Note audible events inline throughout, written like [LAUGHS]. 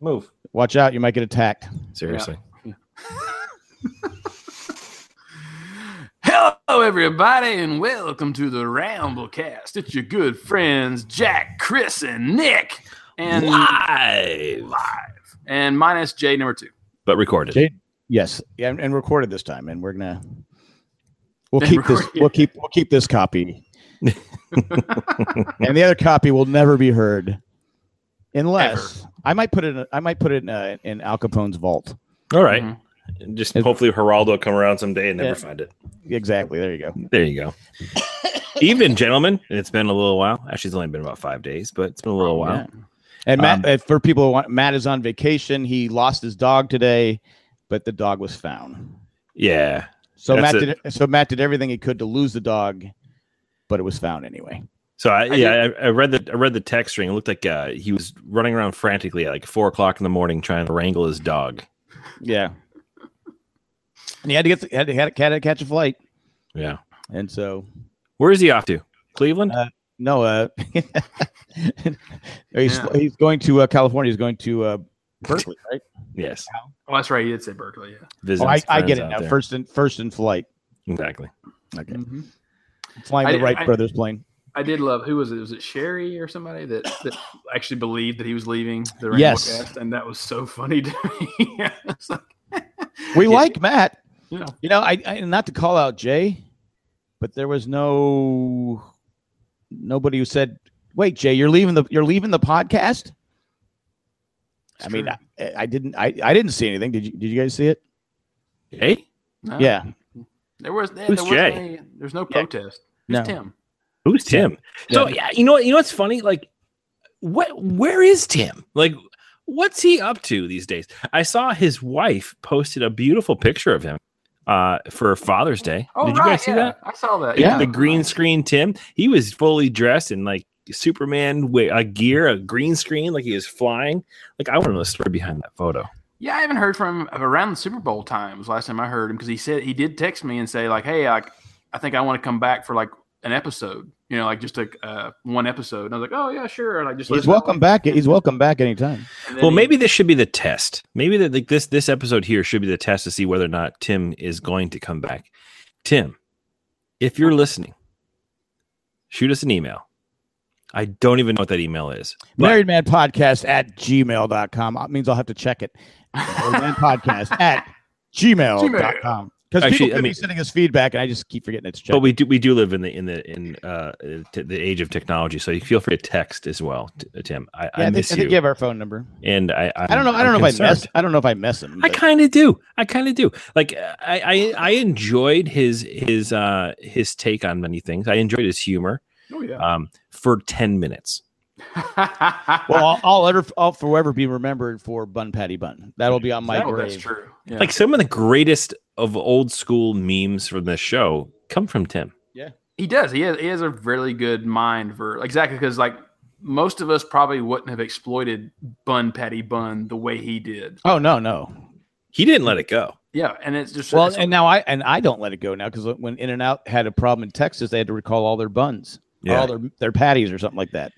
Move. Watch out, you might get attacked. Seriously. [LAUGHS] Hello, everybody, and welcome to the Ramblecast. It's your good friends Jack, Chris, and Nick, and Live. live, and minus J number two. But recorded. Jade, yes, yeah, and, and recorded this time, and we're gonna we'll And keep this we'll keep we'll keep this copy, [LAUGHS] [LAUGHS] and the other copy will never be heard, unless I might put it in, I might put it in, uh, in Al Capone's vault. All right. Mhm. Just It- hopefully Geraldo will come around someday and never Yeah. find it. Exactly. There you go. There you go. [LAUGHS] Evening, gentlemen. It's been a little while. Actually, it's only been about five days, but it's been a little while. Yeah. And Matt, Um, uh, for people who want, Matt is on vacation. He lost his dog today, but the dog was found. Yeah. So Matt it. did so Matt did everything he could to lose the dog, but it was found anyway. So I, I yeah, I, I read the I read the text string. It looked like uh, he was running around frantically at like four o'clock in the morning trying to wrangle his dog. Yeah. And he had to get had to, had to, had to catch a flight, Yeah. and so Where is he off to? Cleveland. Uh, no, uh, [LAUGHS] he's Yeah. he's going to uh, California. He's going to uh, Berkeley, right? yes. Oh, that's right. You did say Berkeley, yeah. Visiting Oh, I, I get it now. there. First in first in flight. Exactly. Okay, Mm-hmm. flying the I- Wright I- brothers plane. I did love who was it? Was it Sherry or somebody that, that actually believed that he was leaving the Rainbow Yes. Cast, and that was so funny [LAUGHS] to me. It's like- [LAUGHS] We Yeah. like Matt. you know, You know, I, I not to call out Jay, but there was no nobody who said, "Wait, Jay, you're leaving the you're leaving the podcast." I mean, I, I didn't I, I didn't see anything. Did you did you guys see it? Hey, no. Yeah. there was there, Who's there Jay? wasn't any- there's no Yeah. protest. Who's No. Tim? Who's Tim? So yeah, you know what? You know what's funny? Like, what? Where is Tim? Like, what's he up to these days? I saw his wife posted a beautiful picture of him uh, for Father's Day. Oh, Did you right, guys see yeah. that? I saw that. Yeah. The green screen Tim. He was fully dressed in like Superman wi- a gear, a green screen, like he was flying. Like I want to know the story behind that photo. Yeah, I haven't heard from him around the Super Bowl times. Last time I heard him because he said he did text me and say like, "Hey, like, I think I want to come back for like an episode. You know, like just like uh, one episode." And I was like, "Oh yeah, sure." And I just He's welcome back. He's welcome back anytime. Well, he- maybe this should be the test. Maybe that like this this episode here should be the test to see whether or not Tim is going to come back. Tim, if you're listening, shoot us an email. I don't even know what that email is. but- Married Man Podcast at gmail.com. That means I'll have to check it. [LAUGHS] Married Man Podcast at gmail.com. Because Actually, people I could be sending us feedback, and I just keep forgetting it's checked. But we do we do live in the in the in uh t- the age of technology, so you feel free to text as well, t- Tim. I, yeah, I I, miss think, I think you have our phone number. and I I'm, I don't know. I I'm don't know if I mess. I don't know if I mess him. I kind of do. I kind of do. Like I, I I enjoyed his his uh his take on many things. I enjoyed his humor. Oh yeah. Um, for ten minutes. [LAUGHS] well, I'll, I'll ever, I'll forever be remembered for Bun Patty Bun. That'll be on my That- grave. that's true. Yeah. Like some of the greatest of old school memes from this show come from Tim. Yeah, he does. He has, he has a really good mind for exactly because like most of us probably wouldn't have exploited Bun Patty Bun the way he did. Oh no, no. He didn't let it go. Yeah, and it's just Well, it's- and now I and I don't let it go now because when In and Out had a problem in Texas, they had to recall all their buns, or all their their patties, or something like that,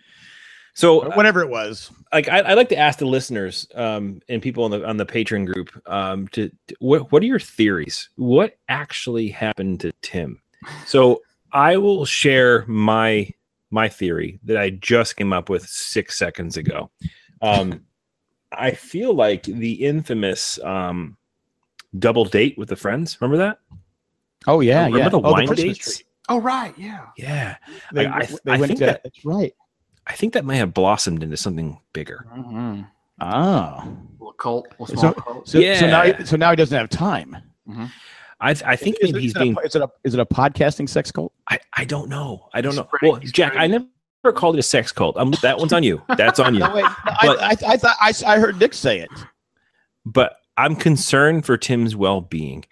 So or whatever it was. like I, I'd like to ask the listeners um, and people on the on the patron group um, to, to what what are your theories? What actually happened to Tim? So I will share my my theory that I just came up with six seconds ago. Um, I feel like the infamous um, double date with the friends. Remember that? Oh yeah, Remember yeah. the oh, wine Christmas dates? tree. oh right, yeah. Yeah, They, I- I- they I went think to. that- that's right. I think that may have blossomed into something bigger. Mm-hmm. Oh, little cult, little So- small cult. so so now Yeah. so now he doesn't have time. I I think is, maybe it- he's it being a, is it a is it a podcasting sex cult? I, I don't know. I don't know. Spreading- Well, Jack, I never called it a sex cult. Um, that one's on you. That's on you. No, wait, no, But- I, I, I thought I, I heard Nick say it. But I'm concerned for Tim's well being.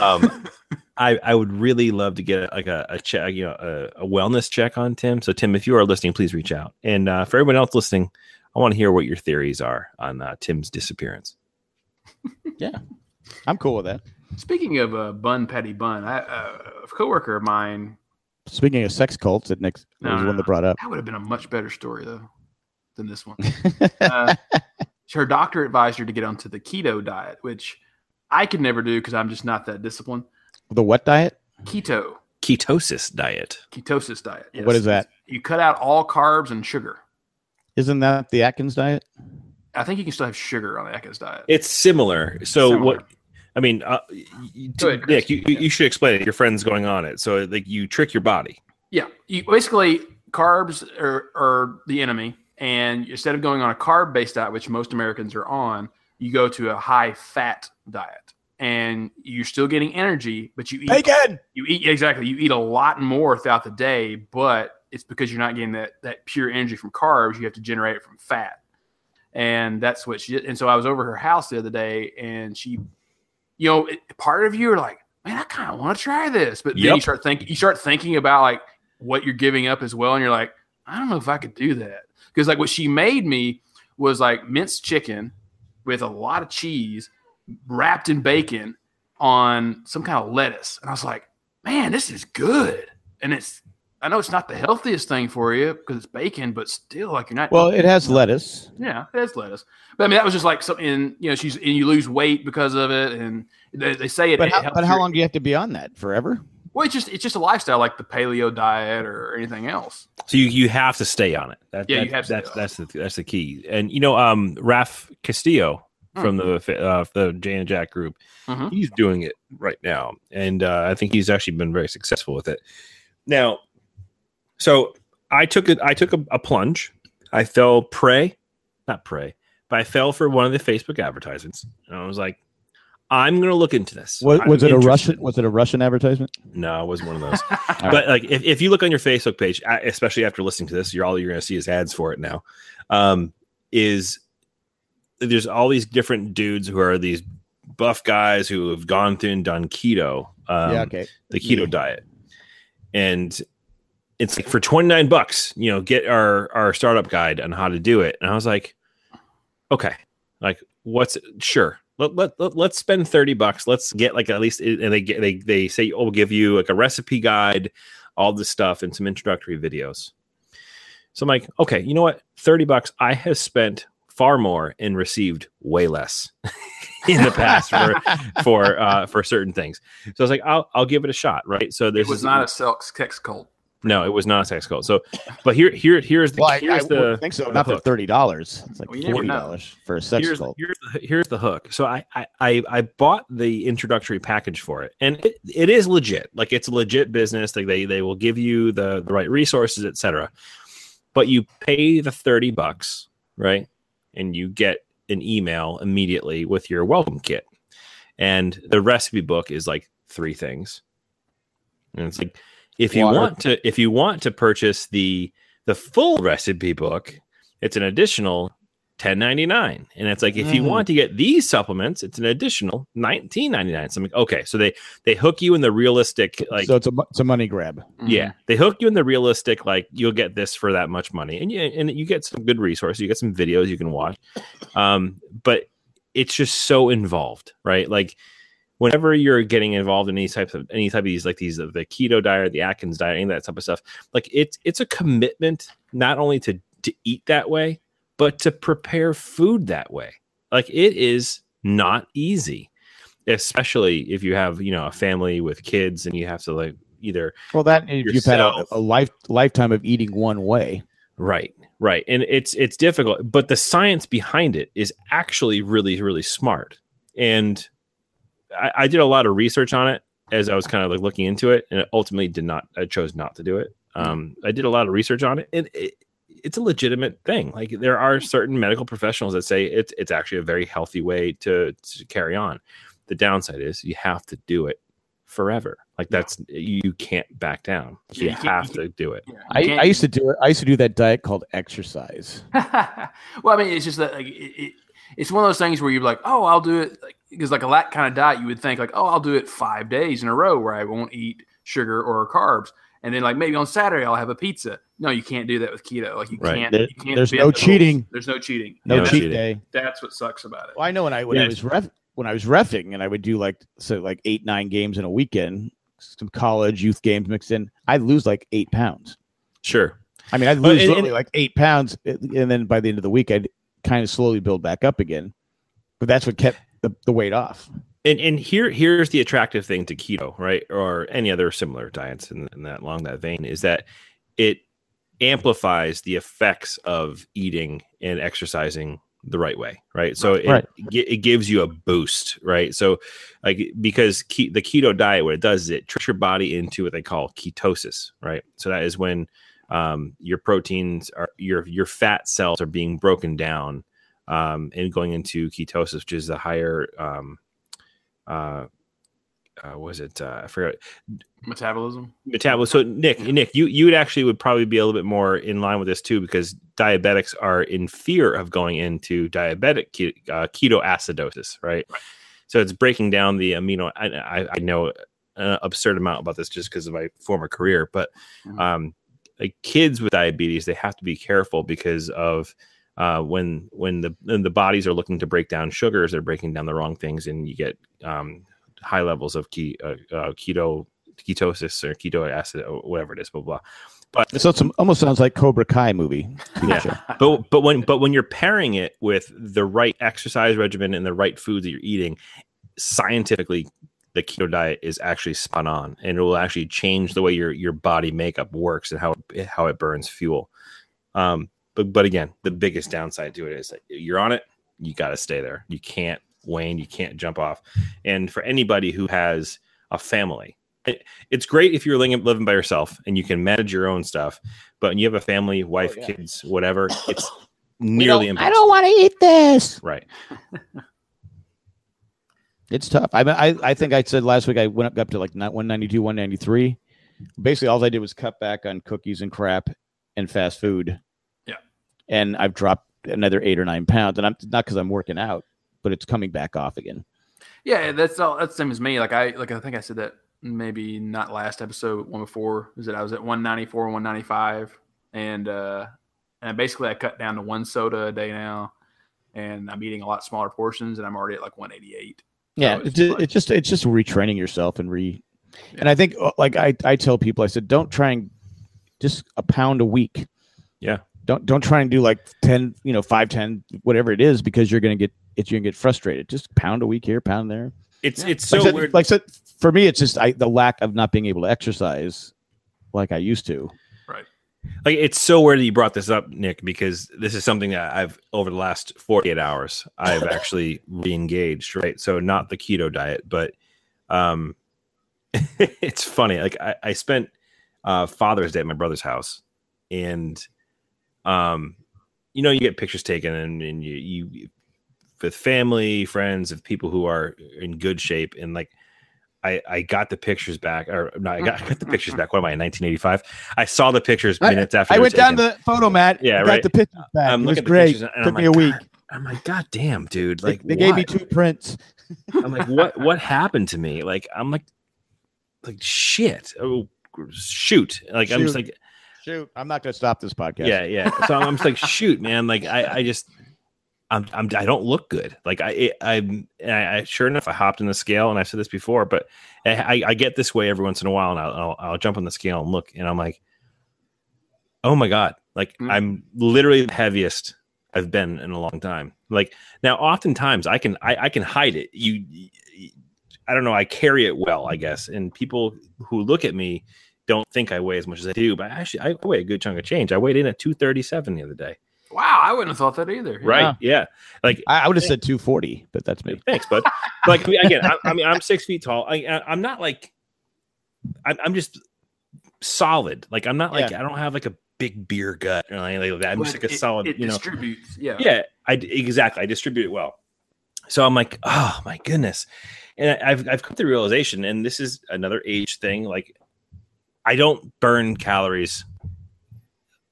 Um, [LAUGHS] I I would really love to get like a, a check, you know, a, a wellness check on Tim. So Tim, if you are listening, please reach out. And uh, for everyone else listening, I want to hear what your theories are on uh, Tim's disappearance. [LAUGHS] Yeah, I'm cool with that. Speaking of uh, Bun Patty Bun, I, uh, a coworker of mine, Speaking of sex cults, that Nick No, was no, one that brought up. that would have been a much better story though than this one. [LAUGHS] uh, her doctor advised her to get onto the keto diet, which I could never do because I'm just not that disciplined. The what diet? Keto, Ketosis diet. ketosis diet. yes. What is that? You cut out all carbs and sugar. Isn't that the Atkins diet? I think you can still have sugar on the Atkins diet. It's similar. So Similar. what? I mean, uh, you, ahead, Nick, you, you you should explain it. Your friend's going on it, so like you trick your body. Yeah, you, basically carbs are, are the enemy, and instead of going on a carb-based diet, which most Americans are on, you go to a high-fat diet, and you're still getting energy, but you eat Bacon. you eat exactly you eat a lot more throughout the day, but it's because you're not getting that that pure energy from carbs. You have to generate it from fat, and that's what she did. And so I was over her house the other day, and she, you know, it, part of you are like, man, I kind of want to try this, but then you start thinking, you start thinking about like what you're giving up as well, and you're like, I don't know if I could do that because like what she made me was like minced chicken with a lot of cheese wrapped in bacon on some kind of lettuce, and I was like, man, this is good, and it's. I know it's not the healthiest thing for you because it's bacon, but still, like you're not. Well, it has lettuce. Yeah, it has lettuce. But I mean, that was just like something. You know, she's and you lose weight because of it, and they, they say it. But it how, helps but how your- long do you have to be on that? Forever? Well, it's just it's just a lifestyle like the paleo diet or anything else. So you, you have to stay on it. That, Yeah, that- you have to that's stay on that's the that's the key. And you know, um, Raf Castillo from the uh, the Jay and Jack group, Mhm. he's doing it right now, and uh, I think he's actually been very successful with it. Now, so I took it. I took a, a plunge. I fell prey, not prey, but I fell for one of the Facebook advertisements, and I was like, "I'm going to look into this." Was, was it a. Russian? Was it a Russian advertisement? No, it wasn't one of those [LAUGHS] All but like if, if you look on your facebook page especially after listening to this you're all you're going to see is ads for it now um is there's all these different dudes who are these buff guys who have gone through and done keto um yeah. Okay. the keto Yeah. diet and it's like for 29 bucks you know get our our startup guide on how to do it and i was like okay like what's sure let, let, let, let's spend 30 bucks let's get like at least and they get they they say oh we'll give you like a recipe guide all this stuff and some introductory videos so i'm like okay you know what 30 bucks i have spent far more and received way less [LAUGHS] in the past for [LAUGHS] for uh for certain things so i was like i'll i'll give it a shot right so It this was is not a sex sex cult. no it was not a sex cult so but here here here's the Well, I, I here's the think so. Not for thirty dollars. It's like Well, forty dollars for a sex here's, cult. here's, the, here's the hook. So I, I, I, I bought the introductory package for it, and it, it is legit. Like it's a legit business. Like they, they will give you the, the right resources, etc. But you pay the thirty bucks, right? And you get an email immediately with your welcome kit, and the recipe book is like three things. And it's like if you Water. want to if you want to purchase the the full recipe book, it's an additional 1099 and it's like if you Mm. want to get these supplements it's an additional 1999 so i'm like okay. So they they hook you in the realistic like so it's a it's a money grab. Mhm. yeah. They hook you in the realistic like you'll get this for that much money. And you and you get some good resources. You get some videos you can watch. Um but it's just so involved right? Like whenever you're getting involved in any types of any type of these like these the keto diet the atkins diet any of that type of stuff like it's it's a commitment not only to to eat that way but to prepare food that way like it is not easy especially if you have you know a family with kids and you have to like either Well, that if you've had a, a life lifetime of eating one way. Right, right, and it's it's difficult, but the science behind it is actually really really smart. And I, I did a lot of research on it as I was kind of like looking into it, and it ultimately did not. I chose not to do it. Um, I did a lot of research on it, and it, it's a legitimate thing. Like there are certain medical professionals that say it's it's actually a very healthy way to to carry on. The downside is you have to do it forever. Like that's you can't back down. Yeah, you you have you to do it. Yeah, I, I used to do it. I used to do that diet called exercise. [LAUGHS] well, I mean, it's just that like, it, it, it's one of those things where you're like, oh, I'll do it because like a that kind of diet, you would think like, oh, I'll do it five days in a row where I won't eat sugar or carbs, and then like maybe on Saturday I'll have a pizza. No, you can't do that with keto. Like you Right. can't. There- you can't there's no the rules. cheating. There's no cheating. No No cheat cheating. day. That's what sucks about it. Well, I know when I when I was ref when I was refing and I would do like so like eight nine games in a weekend, some college youth games mixed in. I'd lose like eight pounds. Sure. I mean, I'd But- lose and- literally and- like eight pounds, and then by the end of the week, I'd kind of slowly build back up again. But that's what kept the, the weight off. And and here here's the attractive thing to keto right? Or any other similar diets in, in that along that vein is that it amplifies the effects of eating and exercising the right way right? So it, Right. it gives you a boost right? So like because ke- the keto diet what it does is it tricks your body into what they call ketosis right? So that is when um, your proteins are your your fat cells are being broken down um, and going into ketosis which is the higher um, uh, uh was it uh, I forgot Metabolism. metabolism. So Nick, Nick, you you would actually would probably be a little bit more in line with this too because diabetics are in fear of going into diabetic ke- uh, ketoacidosis, right? right? So it's breaking down the amino. I, I, I know an absurd amount about this just because of my former career, but Mhm. um, like kids with diabetes, they have to be careful because of uh, when when the when the bodies are looking to break down sugars, they're breaking down the wrong things, and you get um, high levels of ke- uh, uh, keto ketosis or keto acid or whatever it is, blah blah. But So it's almost sounds like Cobra Kai movie. [LAUGHS] Yeah. but but when but when you're pairing it with the right exercise regimen and the right foods that you're eating, scientifically, the keto diet is actually spun on, and it will actually change the way your your body makeup works and how it, how it burns fuel. Um, but but again, the biggest downside to it is that you're on it, you got to stay there. You can't wane, you can't jump off. And for anybody who has a family, it, it's great if you're living, living by yourself and you can manage your own stuff. But when you have a family, oh, wife, yeah. kids, whatever, it's [LAUGHS] nearly impossible. I don't want to eat this. Right. [LAUGHS] It's tough. I, I I think I said last week I went up, up to like 192, 193. Basically, all I did was cut back on cookies and crap and fast food. Yeah. And I've dropped another eight or nine pounds. And I'm not because I'm working out, but it's coming back off again. Yeah, that's all. That's the same as me. Like I like I think I said that maybe not last episode, one before. Is that I was at 194, 195, and uh, and basically I cut down to one soda a day now, and I'm eating a lot smaller portions, and I'm already at like 188. Yeah, it's it's, just, it's just it's just retraining yourself and re. And I think uh, like I I tell people I said don't try and just a pound a week. Yeah. Don't don't try and do like ten you know five ten whatever it is because you're gonna get it's you're gonna get frustrated. Just pound a week here, pound there. It's Yeah. it's Like so I said- weird. Like I said, for me, it's just I the lack of not being able to exercise like I used to. Right like it's so weird that you brought this up, Nick, because this is something that I've over the last 48 hours I've [LAUGHS] actually re-engaged, right? So not the keto diet, but um [LAUGHS] it's funny. Like I, I spent uh Father's Day at my brother's house and um you know you get pictures taken and, and you you with family, friends, of people who are in good shape and like I, I got the pictures back, or no, I got, I got the pictures back. What am I in 1985? I saw the pictures I- minutes after. I went down taken. the photo mat. Yeah, got right. the pictures back. I'm it was great. Took I'm me like, a week. God, I'm like, God damn, dude! Like, they, gave me two prints. [LAUGHS] I'm like, what? What happened to me? Like, I'm like, like shit. Oh, shoot! Like, I'm just like, Shoot, I'm not going to stop this podcast. yeah, yeah. So I'm just like, shoot, man. Like, I, I just, I'm, I'm, I don't look good. Like, I, I'm, I, I, sure enough, I hopped in the scale, and I've said this before, but I, I, I get this way every once in a while, and I'll, I'll, I'll jump on the scale and look, and I'm like, oh my god, like Mm. I'm literally the heaviest I've been in a long time. Like now, oftentimes I can, I, I can hide it. You- I don't know. I carry it well, I guess, and people who look at me don't think I weigh as much as I do, but actually, I weigh a good chunk of change. I weighed in at 237 the other day. Wow, I wouldn't have thought that either. Right. Yeah. Like, I, I would have eh, said 240, but that's me. thanks, bud. like, I mean, again, I, I mean, I'm six feet tall. I, I, I'm not like, I'm, I'm just solid. Like, I'm not like, I don't have like a big beer gut or anything like that. I'm But just like a it- solid, It you know. distributes. Yeah. Yeah, I exactly. I distribute it well. So I'm like, oh my goodness, and I- I've I've come to the realization, and this is another age thing. Like, I don't burn calories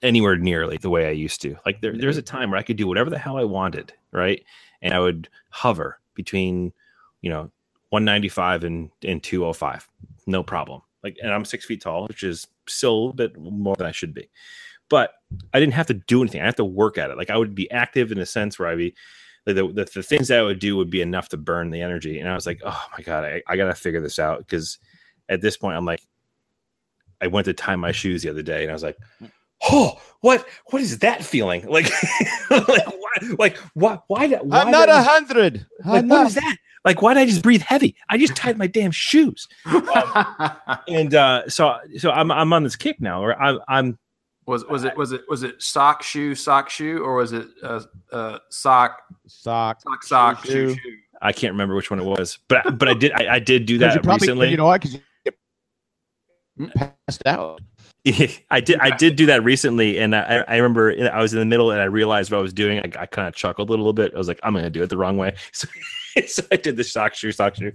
anywhere nearly the way I used to. Like there, there's a mm-hmm. time where I could do whatever the hell I wanted, right? And I would hover between, you know, 195 and and 205, no problem. Like, and I'm six feet tall, which is still a bit more than I should be. But I didn't have to do anything. I have to work at it. Like I would be active in a sense where I'd be like the, the, the things that I would do would be enough to burn the energy. And I was like, oh my God, I, I got to figure this out. Cause at this point, I'm like, I went to tie my shoes the other day and I was like, oh, what, what is that feeling? [LAUGHS] Like, like, why, like, why, why, why I'm not a hundred. like, I'm what not. is that? Like, why did I just breathe heavy? I just tied my damn shoes. [LAUGHS] And, uh, so, so I'm, I'm on this kick now where I'm, I'm, was was it was it was it sock shoe sock shoe or was it uh, uh, sock Sock. sock sock Shoe, shoe shoe. shoe? I can't remember which one it was, but, but I did, I, I did do that you probably, recently. You know what? Because you Mm. get passed out. [LAUGHS] I did. I did do that recently, and I, I remember I was in the middle, and I realized what I was doing. I, I kind of chuckled a little bit. I was like, "I'm going to do it the wrong way," [LAUGHS] so, so I did the sock shoe, sock shoe.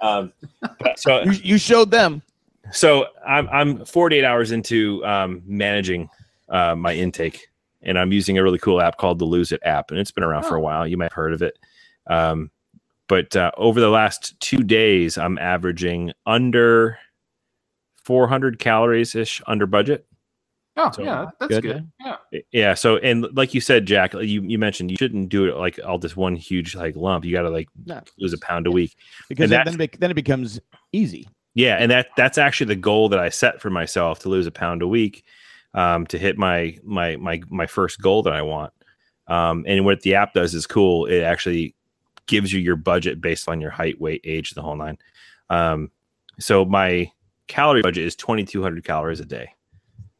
Um, but- so, You, you showed them. so I'm I'm 48 hours into um, managing uh, my intake, and I'm using a really cool app called the Lose It app, and it's been around for a while. You might have heard of it. Um, but uh, over the last two days, I'm averaging under 400 calories ish under budget. Oh So, yeah, that's good, good. Yeah. Yeah. So, and like you said, Jack, you, you mentioned you shouldn't do it like all this one huge like lump. You got to like No. lose a pound a week. Because And then, then, it, then it becomes easy. Yeah, and that that's actually the goal that I set for myself to lose a pound a week, um, to hit my my my my first goal that I want. Um, and what the app does is cool. It actually gives you your budget based on your height, weight, age, the whole nine. Um, so my calorie budget is twenty two hundred calories a day,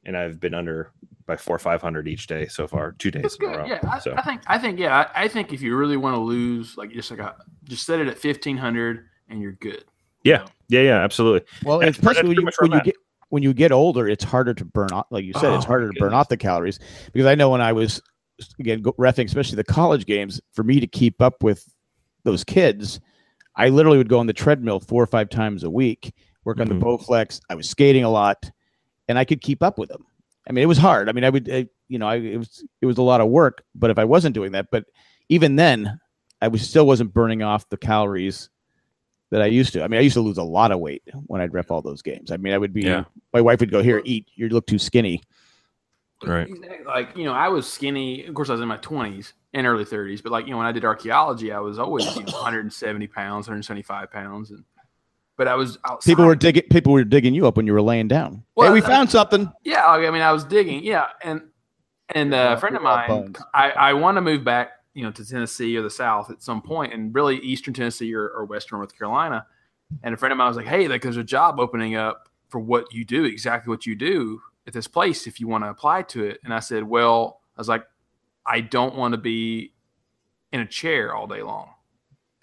and I've been under by four or five hundred each day so far, two days in a row. Yeah, I, so I think I think yeah, I, I think if you really want to lose, like just like a, just set it at fifteen hundred and you're good. yeah, yeah, yeah, absolutely. Well, That's- that's especially when you, when you get when you get older, it's harder to burn off. Like you said, it's Oh, harder my to burn off the calories because I know when I was again refing, especially the college games, for me to keep up with those kids, I literally would go on the treadmill four or five times a week, work on Mhm. the Bowflex. I was skating a lot, and I could keep up with them. I mean, it was hard. I mean, I would, I, you know, I, it was it was a lot of work. But if I wasn't doing that, but even then, I was still wasn't burning off the calories that I used to. I mean, I used to lose a lot of weight when I'd ref all those games. I mean, I would be, Yeah. my wife would go, Here, eat. You look too skinny. Right. Like you know, I was skinny. Of course, I was in my twenties and early thirties. But like you know, when I did archaeology, I was always you know 170 pounds, 175 pounds, and but I was outside. People were digging, people were digging you up when you were laying down. Well, hey, we found something. Yeah, I mean, I was digging. Yeah, and and uh, a friend of mine. I I want to move back, you know, to Tennessee or the South at some point, and really Eastern Tennessee or, or Western North Carolina. And a friend of mine was like, "Hey, like, there's a job opening up for what you do, exactly what you do at this place, if you want to apply to it." And I said, "Well, I was like, I don't want to be in a chair all day long."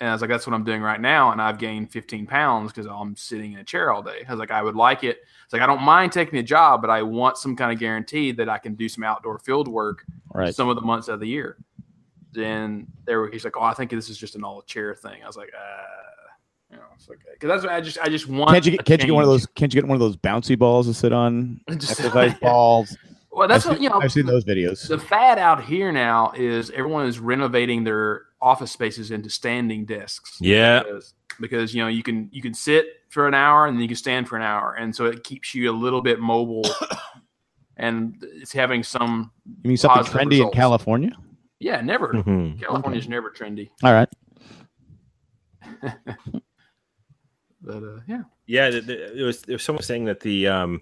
And I was like, that's what I'm doing right now. And I've gained 15 pounds because I'm sitting in a chair all day. I was like, I would like it. It's like, I don't mind taking a job, but I want some kind of guarantee that I can do some outdoor field work Right. some of the months of the year. Then there, he's like, oh, I think this is just an all chair thing. I was like, uh, you know, it's like because that's what I just I just want. Can't you get, can't you get one of those? Can't you get one of those bouncy balls to sit on? [LAUGHS] Just- Exercise [LAUGHS] balls. Well, that's I've what seen, you know. I've seen those videos. The fad out here now is everyone is renovating their office spaces into standing desks. Yeah. because, because you know you can you can sit for an hour and then you can stand for an hour, and so it keeps you a little bit mobile. [COUGHS] and it's having some You mean something trendy results. in California? yeah never Mhm. California's never trendy, All right. [LAUGHS] but uh, yeah. Yeah, th- th- there was there was someone saying that the um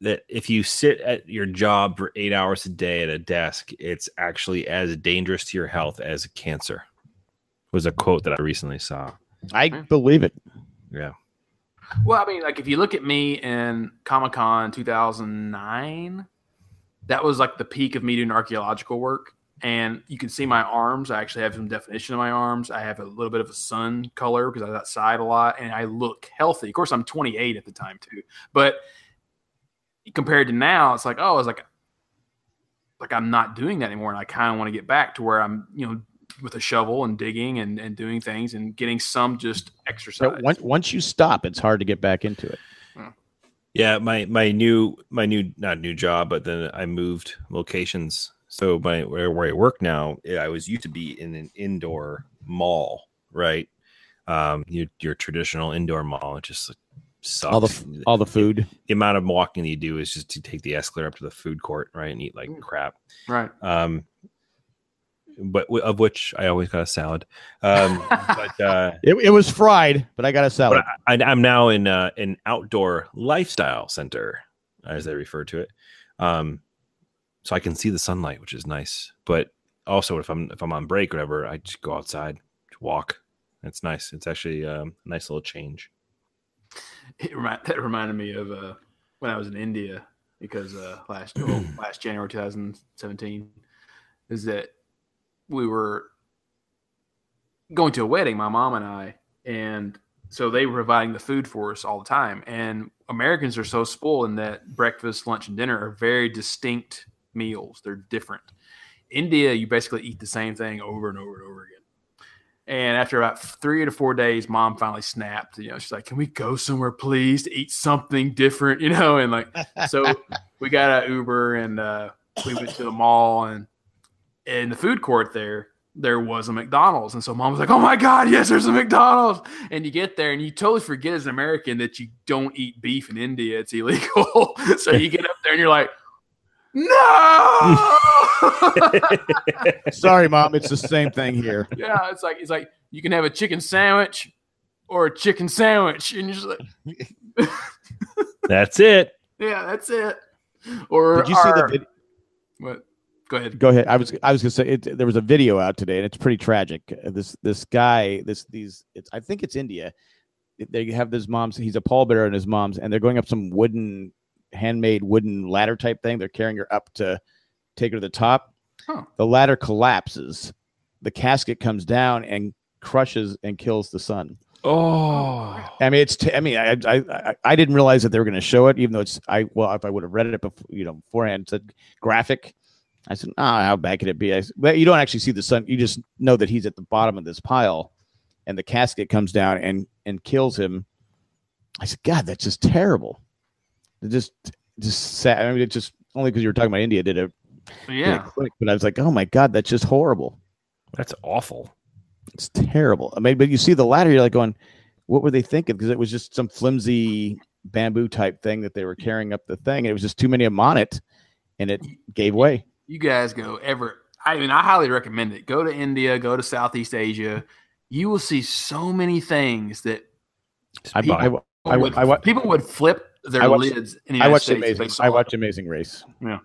that if you sit at your job for eight hours a day at a desk, it's actually as dangerous to your health as cancer. Was a quote that I recently saw. I believe it. Yeah. Well, I mean, like if you look at me in Comic Con 2009, that was like the peak of me doing archaeological work. And you can see my arms. I actually have some definition of my arms. I have a little bit of a sun color because I was outside a lot and I look healthy. Of course, I'm 28 at the time too. But compared to now, it's like, oh, it's like, like I'm not doing that anymore. And I kind of want to get back to where I'm, you know, with a shovel and digging and, and doing things and getting some just exercise. So once once you stop, it's hard to get back into it. Yeah, my my new my new not new job, but then I moved locations. So my where, where I work now, I was used to be in an indoor mall, right? Um, your your traditional indoor mall. It just sucks. All the all the food. the amount of walking you do is just to take the escalator up to the food court, right, and eat like Mm. crap. right. Um, but w- of which I always got a salad. Um, [LAUGHS] but uh, It, it was fried, but I got a salad. but I, I'm now in uh, an outdoor lifestyle center, as they refer to it. Um, so I can see the sunlight, which is nice. But also, if I'm if I'm on break, or whatever, I just go outside, to walk. It's nice. It's actually um, a nice little change. [LAUGHS] It remind, that reminded me of uh, when I was in India because uh, last well, [CLEARS THROAT] last January 2017 is that we were going to a wedding, my mom and I, and so they were providing the food for us all the time. And Americans are so spoiled in that breakfast, lunch, and dinner are very distinct meals. They're different. India, you basically eat the same thing over and over and over again. And after about three to four days, mom finally snapped. You know, she's like, "Can we go somewhere, please, to eat something different?" [LAUGHS] You know, and like, so we got an Uber and uh, we went to the mall and in the food court there, there was a McDonald's, and so mom was like, "Oh my god, yes, there's a McDonald's!" And you get there and you totally forget as an American that you don't eat beef in India; it's illegal. [LAUGHS] so you get up there and you're like, "No!" [LAUGHS] [LAUGHS] Sorry, mom. It's the same thing here. yeah, it's like it's like you can have a chicken sandwich or a chicken sandwich, and you're just like, [LAUGHS] That's it. yeah, that's it. Or Did you see the video? what? Go ahead. Go ahead. I was I was gonna say it, there was a video out today, and it's pretty tragic. Uh, This this guy, this these, it's I think it's India. They have this mom's. He's a pallbearer and his mom's, and they're going up some wooden, handmade wooden ladder type thing. They're carrying her up to take her to the top. Huh. The ladder collapses. The casket comes down and crushes and kills the son. Oh, I mean, it's. T- I mean, I, I I I didn't realize that they were going to show it, even though it's. I well, if I would have read it before, you know, beforehand, it said graphic. I said, "Ah, how bad could it be?" I said, but you don't actually see the son. You just know that he's at the bottom of this pile, and the casket comes down and and kills him. I said, "God, that's just terrible." It just just sad. I mean, it just only because you were talking about India did it. did it Yeah, click, but I was like, "Oh my God, that's just horrible." that's awful. It's terrible. I mean, but you see the ladder, you're like going, what were they thinking? Because it was just some flimsy bamboo type thing that they were carrying up the thing. And it was just too many of them on it, and it gave way. you guys go ever. I mean, I highly recommend it. Go to India. Go to Southeast Asia. You will see so many things that I, People- I, I, would, I, I, people would flip their I watched- lids. In the I watched States Amazing. I watched Amazing Race. Yeah,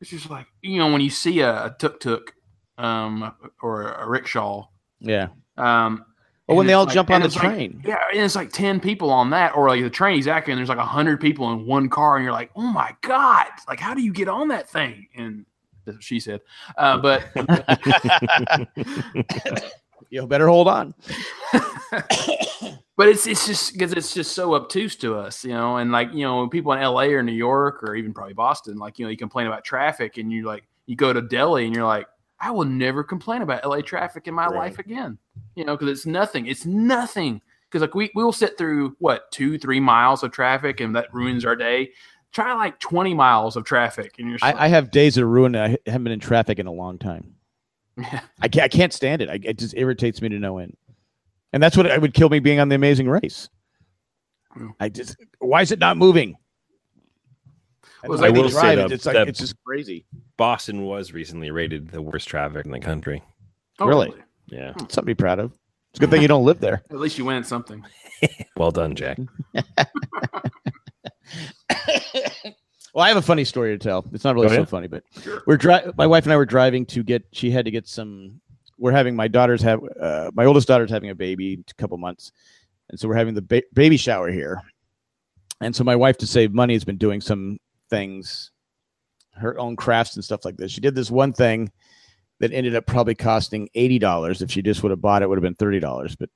it's just like you know when you see a, a tuk tuk, um, or a rickshaw, Yeah. um. Or when they all like- jump on the it's like- train. yeah, and it's like ten people on that, or like the train exactly, and there's like hundred people in one car, and you're like, oh my god, like how do you get on that thing? And that's what she said, uh, but [LAUGHS] you better hold on. [COUGHS] [COUGHS] [COUGHS] but it's it's just because it's just so obtuse to us, you know, and like you know, people in L.A. or New York or even probably Boston, like you know, you complain about traffic, and you like you go to Delhi, and you're like, I will never complain about L.A. traffic in my Right. life again, you know, because it's nothing, it's nothing because like we we will sit through what two three miles of traffic and that ruins our day. Try like twenty miles of traffic and you're. I, I have days that are ruined. I haven't been in traffic in a long time. like- [LAUGHS] I can't, I can't stand it. I, it just irritates me to no end. And that's what it would kill me being on the Amazing Race. I just why is it not moving? And Was the I they will say drive it, that- it's like that- it's just crazy. Boston was recently rated the worst traffic in the country. Oh, Really? Yeah. Hmm. Something to be proud of. It's a good thing you don't live there. At least you win something. [LAUGHS] Well done, Jack. [LAUGHS] well, I have a funny story to tell. It's not really so funny, but Sure. we're dri- my wife and I were driving to get she had to get some we're having my daughter's have uh, my oldest daughter's having a baby in a couple months. And so we're having the ba- baby shower here. And so my wife to save money has been doing some things her own crafts and stuff like this. She did this one thing that ended up probably costing $80 if she just would have bought it would have been $30, but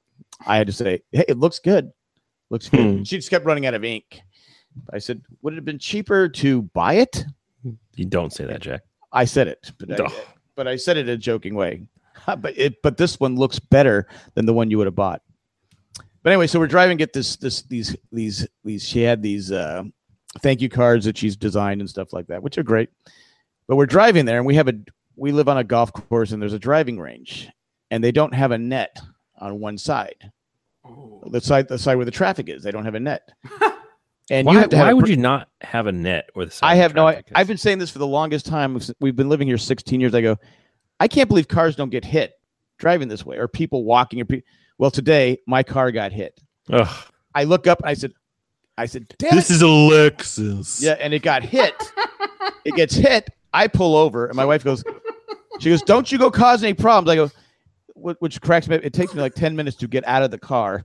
I had to say, "Hey, it looks good." Looks good. Hmm. She just kept running out of ink. I said, "Would it have been cheaper to buy it?" You don't say that, Jack. I said it, but I, but I said it in a joking way. [LAUGHS] but it, but this one looks better than the one you would have bought. But anyway, so we're driving. Get this this these these these. She had these uh, thank you cards that she's designed and stuff like that, which are great. But we're driving there, and we have a we live on a golf course, and there's a driving range, and they don't have a net on one side. Oh. The side the side where the traffic is, they don't have a net. [LAUGHS] And why you have to have why a would pr- you not have a net where the I have no. I. I've been saying this for the longest time. We've been living here 16 years. I go, I can't believe cars don't get hit driving this way, or people walking. Or pe- well, today my car got hit. Ugh, I look up and I said, I said, Damn this it. is a Lexus. yeah, and it got hit. [LAUGHS] it gets hit. I pull over, and my wife goes, she goes, "Don't you go cause any problems?" I go, which cracks me. up. It takes me like 10 minutes to get out of the car.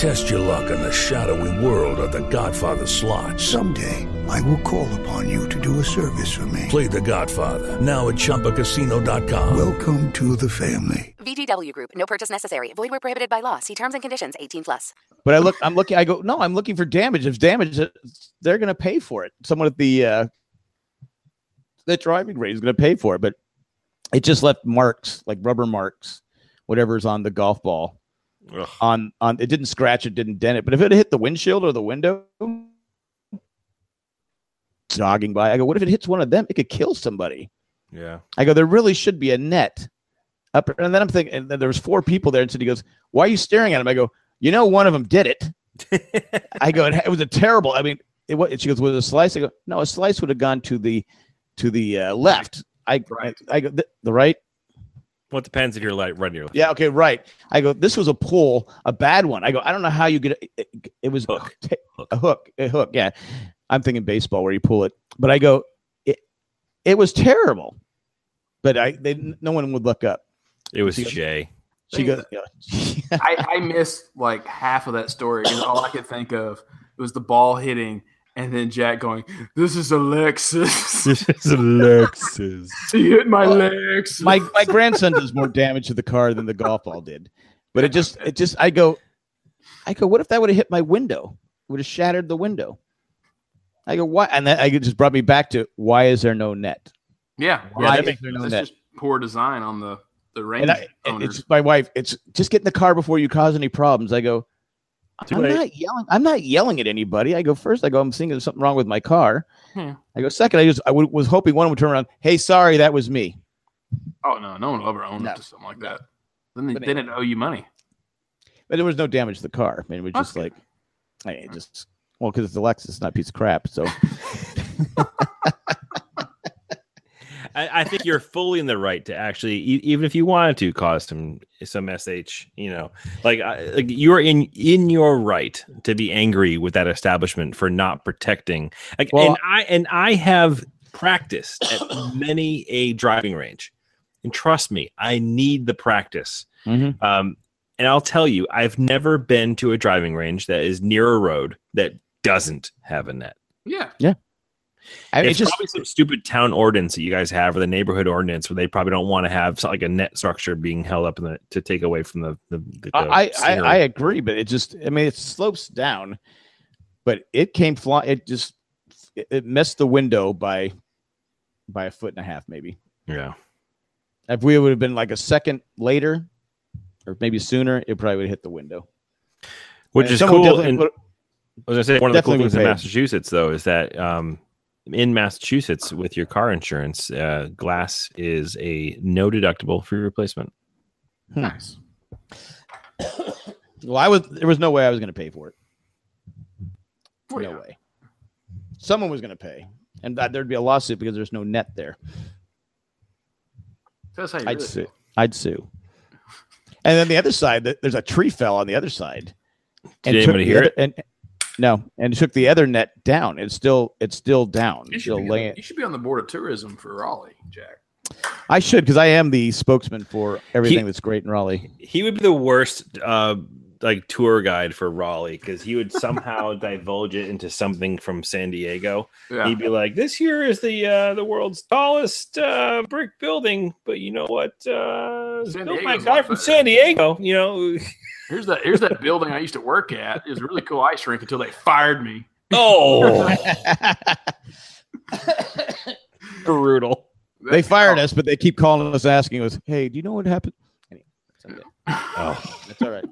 Test your luck in the shadowy world of The Godfather slot. Someday, I will call upon you to do a service for me. Play The Godfather now at ChumbaCasino.com. Welcome to the family. VGW Group. No purchase necessary. Void where prohibited by law. See terms and conditions. 18 plus. But I look, I'm looking. I go, no, I'm looking for damage. If damage, uh, they're going to pay for it. Someone at the uh, the driving range is going to pay for it. But it just left marks, like rubber marks, whatever's on the golf ball. Ugh. On on, it didn't scratch it, didn't dent it. But if it hit the windshield or the window, jogging by, I go, what if it hits one of them? It could kill somebody. Yeah. I go, there really should be a net up. And then I'm thinking, and then there was four people there. And so he goes, why are you staring at him? I go, you know, one of them did it. [LAUGHS] I go, it, was a terrible. I mean, it was. She goes, was it a slice? I go, no, a slice would have gone to the to the uh, left. I, Right. I, I go, the, the right. Well, it depends if you're like running your Yeah, okay, right. I go, this was a pull, a bad one. I go, I don't know how you get it. It, it was Hook. ta- Hook. a hook, a hook. Yeah, I'm thinking baseball where you pull it, but I go, it, it was terrible. But I, they, no one would look up. It was She- Jay. She goes, yeah. [LAUGHS] I, I missed like half of that story because all I could think of was the ball hitting and then Jack going, "This is Alexis. [LAUGHS] This is Alexis. Lexus. [LAUGHS] he hit my legs." my my grandson does more damage to the car than the golf ball did. But it just it just I go I go, what if that would have hit my window? Would have shattered the window. I go, why? And that I just brought me back to why is there no net? yeah, Why yeah, is that's, there no that's net? just poor design on the the range And I, owners. it's my wife. It's just get in the car before you cause any problems. I go, Too I'm late. not yelling. I'm not yelling at anybody. I go first. I go, I'm thinking there's something wrong with my car. Hmm. I go second. I just I w- was hoping one would turn around. Hey, sorry, that was me. oh no, no one will ever own No. up to something like that. Then they But didn't owe you money. But there was no damage to the car. I mean, it was just Okay. like, I it just well, because it's a Lexus, not a piece of crap. So [LAUGHS] [LAUGHS] I, I think you're fully in the right to actually, even if you wanted to cause some some sh, you know, like, I, like you're in in your right to be angry with that establishment for not protecting. Like, Well- and I and I have practiced at many a driving range, and trust me, I need the practice. Mhm. Um, and I'll tell you, I've never been to a driving range that is near a road that doesn't have a net. Yeah, yeah. I mean, it's it's just probably some stupid town ordinance that you guys have, or the neighborhood ordinance, where they probably don't want to have like a net structure being held up in the, to take away from the the. the I, I, I. Agree, but it just I mean it slopes down, but it came fly. It just it, missed the window by by a foot and a half, maybe. yeah. If we would have been like a second later, or maybe sooner, it probably would have hit the window. Which And is cool. And put- I was gonna say one of the cool things in. Massachusetts though is that um, in Massachusetts with your car insurance, uh, glass is a no deductible free replacement. Hmm. Nice. [COUGHS] well, I was there was no way I was going to pay for it. Well, no yeah. way. Someone was going to pay, and that, there'd be a lawsuit because there's no net there. That's how you I'd really sue. feel. I'd sue. And then the other side, there's a tree fell on the other side. Did took anybody the hear other- it? And no, and took the other net down. It's still it's still down. You should, Still be, laying. you should be on the board of tourism for Raleigh, Jack. I should because I am the spokesman for everything He- that's great in Raleigh. He would be the worst uh, like tour guide for Raleigh because he would somehow [LAUGHS] divulge it into something from San Diego. Yeah. He'd be like, "This here is the uh, the world's tallest uh, brick building, but you know what? Uh, it's built by a guy from. San Diego. You know, [LAUGHS] Here's that here's that building I used to work at. It was a really cool ice rink until they fired me. oh, [LAUGHS] brutal. they fired us, but they keep calling us, asking us, "Hey, do you know what happened?" Anyway. [LAUGHS] Oh. That's all right.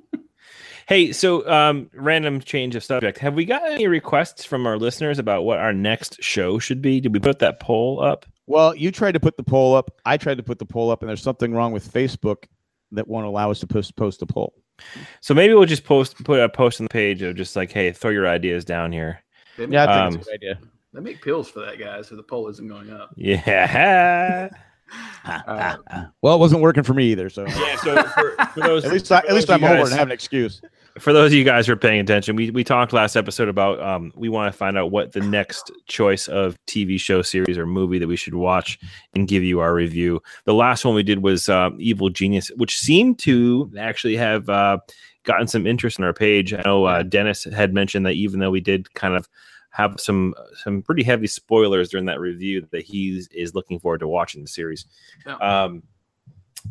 Hey, so um, random change of subject. Have we got any requests from our listeners about what our next show should be? Did we put that poll up? Well, you tried to put the poll up. I tried to put the poll up, and there's something wrong with Facebook that won't allow us to post post a poll. So maybe we'll just post put a post on the page of just like, hey, throw your ideas down here. Make, Yeah, I think Um, it's a good idea. they make pills for that guy, so the poll isn't going up. [LAUGHS] Yeah. [LAUGHS] Uh, Well, it wasn't working for me either. So yeah. So for, for those, [LAUGHS] at least I, at least I'm of over and have an excuse. For those of you guys who are paying attention, we, we talked last episode about um, we want to find out what the next choice of TV show, series, or movie that we should watch and give you our review. The last one we did was um, Evil Genius, which seemed to actually have uh, gotten some interest on our page. I know uh, Dennis had mentioned that even though we did kind of have some some pretty heavy spoilers during that review, that he is looking forward to watching the series. Yeah. Um,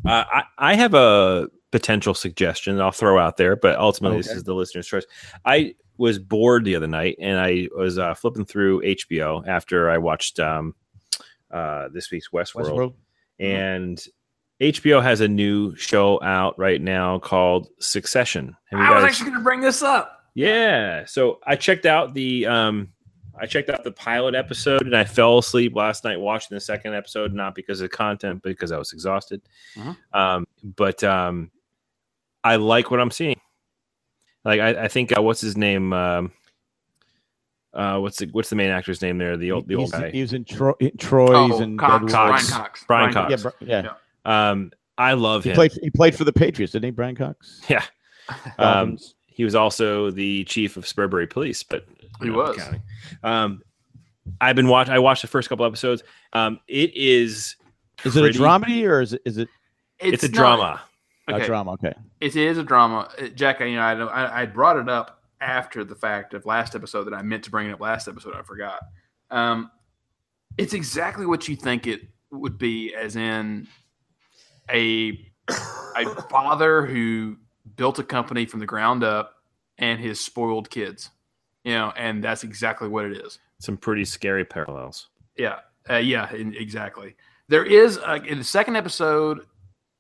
uh, I, I have a potential suggestion that I'll throw out there, but ultimately this is the listener's choice. I was bored the other night and I was uh, flipping through HBO after I watched um, uh, this week's Westworld, Westworld. and HBO has a new show out right now called Succession. Have you I was guys- actually going to bring this up. yeah. So I checked out the um I checked out the pilot episode and I fell asleep last night watching the second episode, not because of content, but because I was exhausted. Mhm. Um, but um I like what I'm seeing. Like I, I think uh, what's his name? Um uh what's the what's the main actor's name there? The old the old he's, guy. He's in Troy. Troy's Oh, and Cox, Deadwood. Brian Cox. Brian Yeah, Cox. Bri- yeah. Yeah. Um I love He him. played. He played for the Patriots, didn't he, Brian Cox? [LAUGHS] yeah. [LAUGHS] Um, he was also the chief of Spurbury Police, but He know, was. counting. Um, I've been watching. I watched the first couple episodes. Um, it is. is it a pretty- dramedy or is it is it It's, a not- drama. Okay. a drama? Okay. It is a drama, Uh, Jack. You know, I, I I brought it up after the fact of last episode that I meant to bring it up last episode. I forgot. Um, it's exactly what you think it would be, as in a a father who built a company from the ground up and his spoiled kids. You know, and that's exactly what it is. Some pretty scary parallels. Yeah, uh, yeah, in- exactly. There is uh, in the second episode,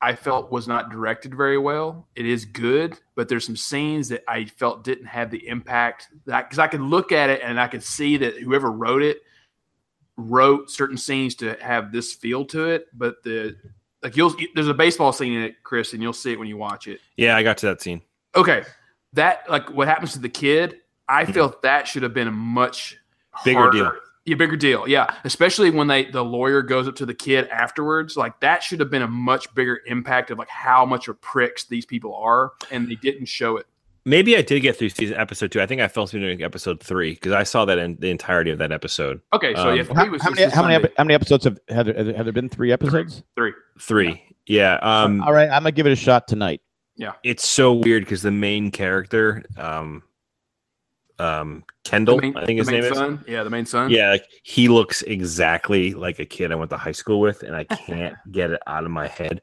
I felt was not directed very well. It is good, but there's some scenes that I felt didn't have the impact that because I could look at it and I could see that whoever wrote it wrote certain scenes to have this feel to it, but the like you'll there's a baseball scene in it, Chris, and you'll see it when you watch it. Yeah, I got to that scene. Okay, that like what happens to the kid, I mm-hmm. felt that should have been a much Bigger harder- deal. Yeah, bigger deal. Yeah, especially when they the lawyer goes up to the kid afterwards. Like that should have been a much bigger impact of like how much of pricks these people are, and they didn't show it. Maybe I did get through season episode two. I think I fell asleep during episode three because I saw that in the entirety of that episode. Okay, so Um, yeah, three How, was how many how many how many episodes have had there, have there been three episodes? Three. Three, yeah. Um, All right, I'm gonna give it a shot tonight. Yeah, it's so weird because the main character, um, um, Kendall, main- I think his name is. son? Yeah, the main son. Yeah, like he looks exactly like a kid I went to high school with, and I can't [LAUGHS] get it out of my head,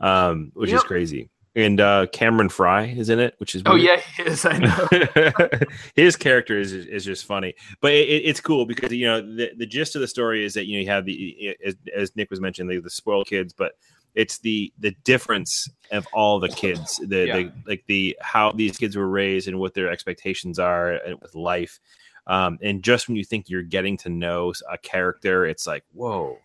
um, which is crazy. And uh, Cameron Fry is in it, which is Oh yeah, he is. I know. [LAUGHS] his character is is just funny, but it, it- it's cool because you know the, the gist of the story is that you know you have the as, as Nick was mentioning the, the spoiled kids, but it's the the difference of all the kids, the, Yeah. the like the how these kids were raised and what their expectations are and with life. Um, and just when you think you're getting to know a character, it's like, whoa,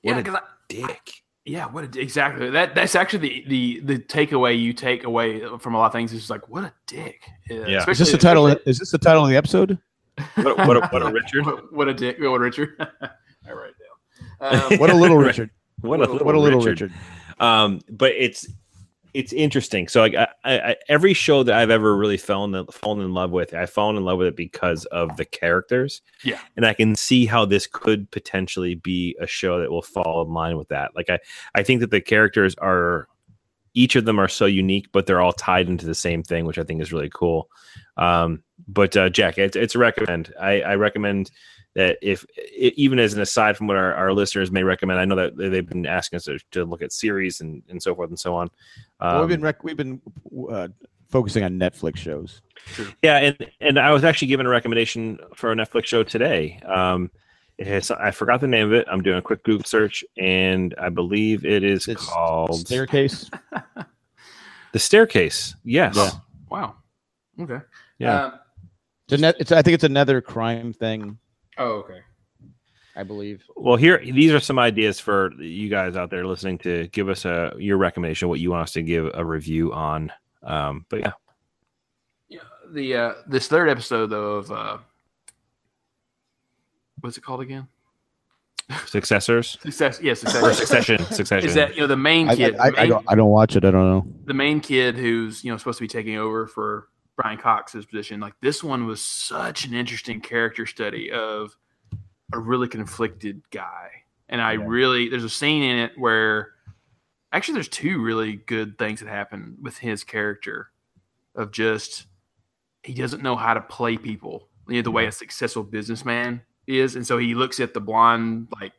what yeah, a 'cause I- dick. yeah. What a, exactly that? That's actually the the the takeaway you take away from a lot of things is like what a dick. Yeah. Is this the title? Is this the title of the episode? [LAUGHS] What a, what a, what a Richard. What, [LAUGHS] what a dick. What a Richard. [LAUGHS] I write it down. Um, What a little Richard. What a little, What a little Richard. Richard. um but it's it's interesting so like I, I, I every show that i've ever really fallen in, fallen in love with i've fallen in love with it because of the characters Yeah. and i can see how this could potentially be a show that will fall in line with that like i i think that the characters are each of them are so unique but they're all tied into the same thing which i think is really cool um but uh jack it's, it's a recommend i i recommend that if even as an aside from what our, our listeners may recommend, I know that they've been asking us to, to look at series and, and so forth and so on. Um, well, we've been rec- we've been uh, focusing on Netflix shows. yeah, and and I was actually given a recommendation for a Netflix show today. Um, it has, I forgot the name of it. I'm doing a quick Google search, and I believe it is It's called Staircase. The Staircase. Yes. Yeah. wow. Okay. Yeah. Um, It's, a net, it's I think it's another crime thing. Oh, okay. I believe. Well, here these are some ideas for you guys out there listening to give us a your recommendation, what you want us to give a review on. Um, but yeah, Yeah. The uh, this third episode though of uh, what's it called again? successors Success. Yes. or Success. succession, succession. [LAUGHS] Is that you know the main kid? I, the I, main- don't, I don't watch it. I don't know. the main kid who's you know supposed to be taking over for Brian Cox's position. Like this one was such an interesting character study of a really conflicted guy, and I really there's a scene in it where actually there's two really good things that happen with his character of just he doesn't know how to play people you know, the way a successful businessman is, and so he looks at the blonde like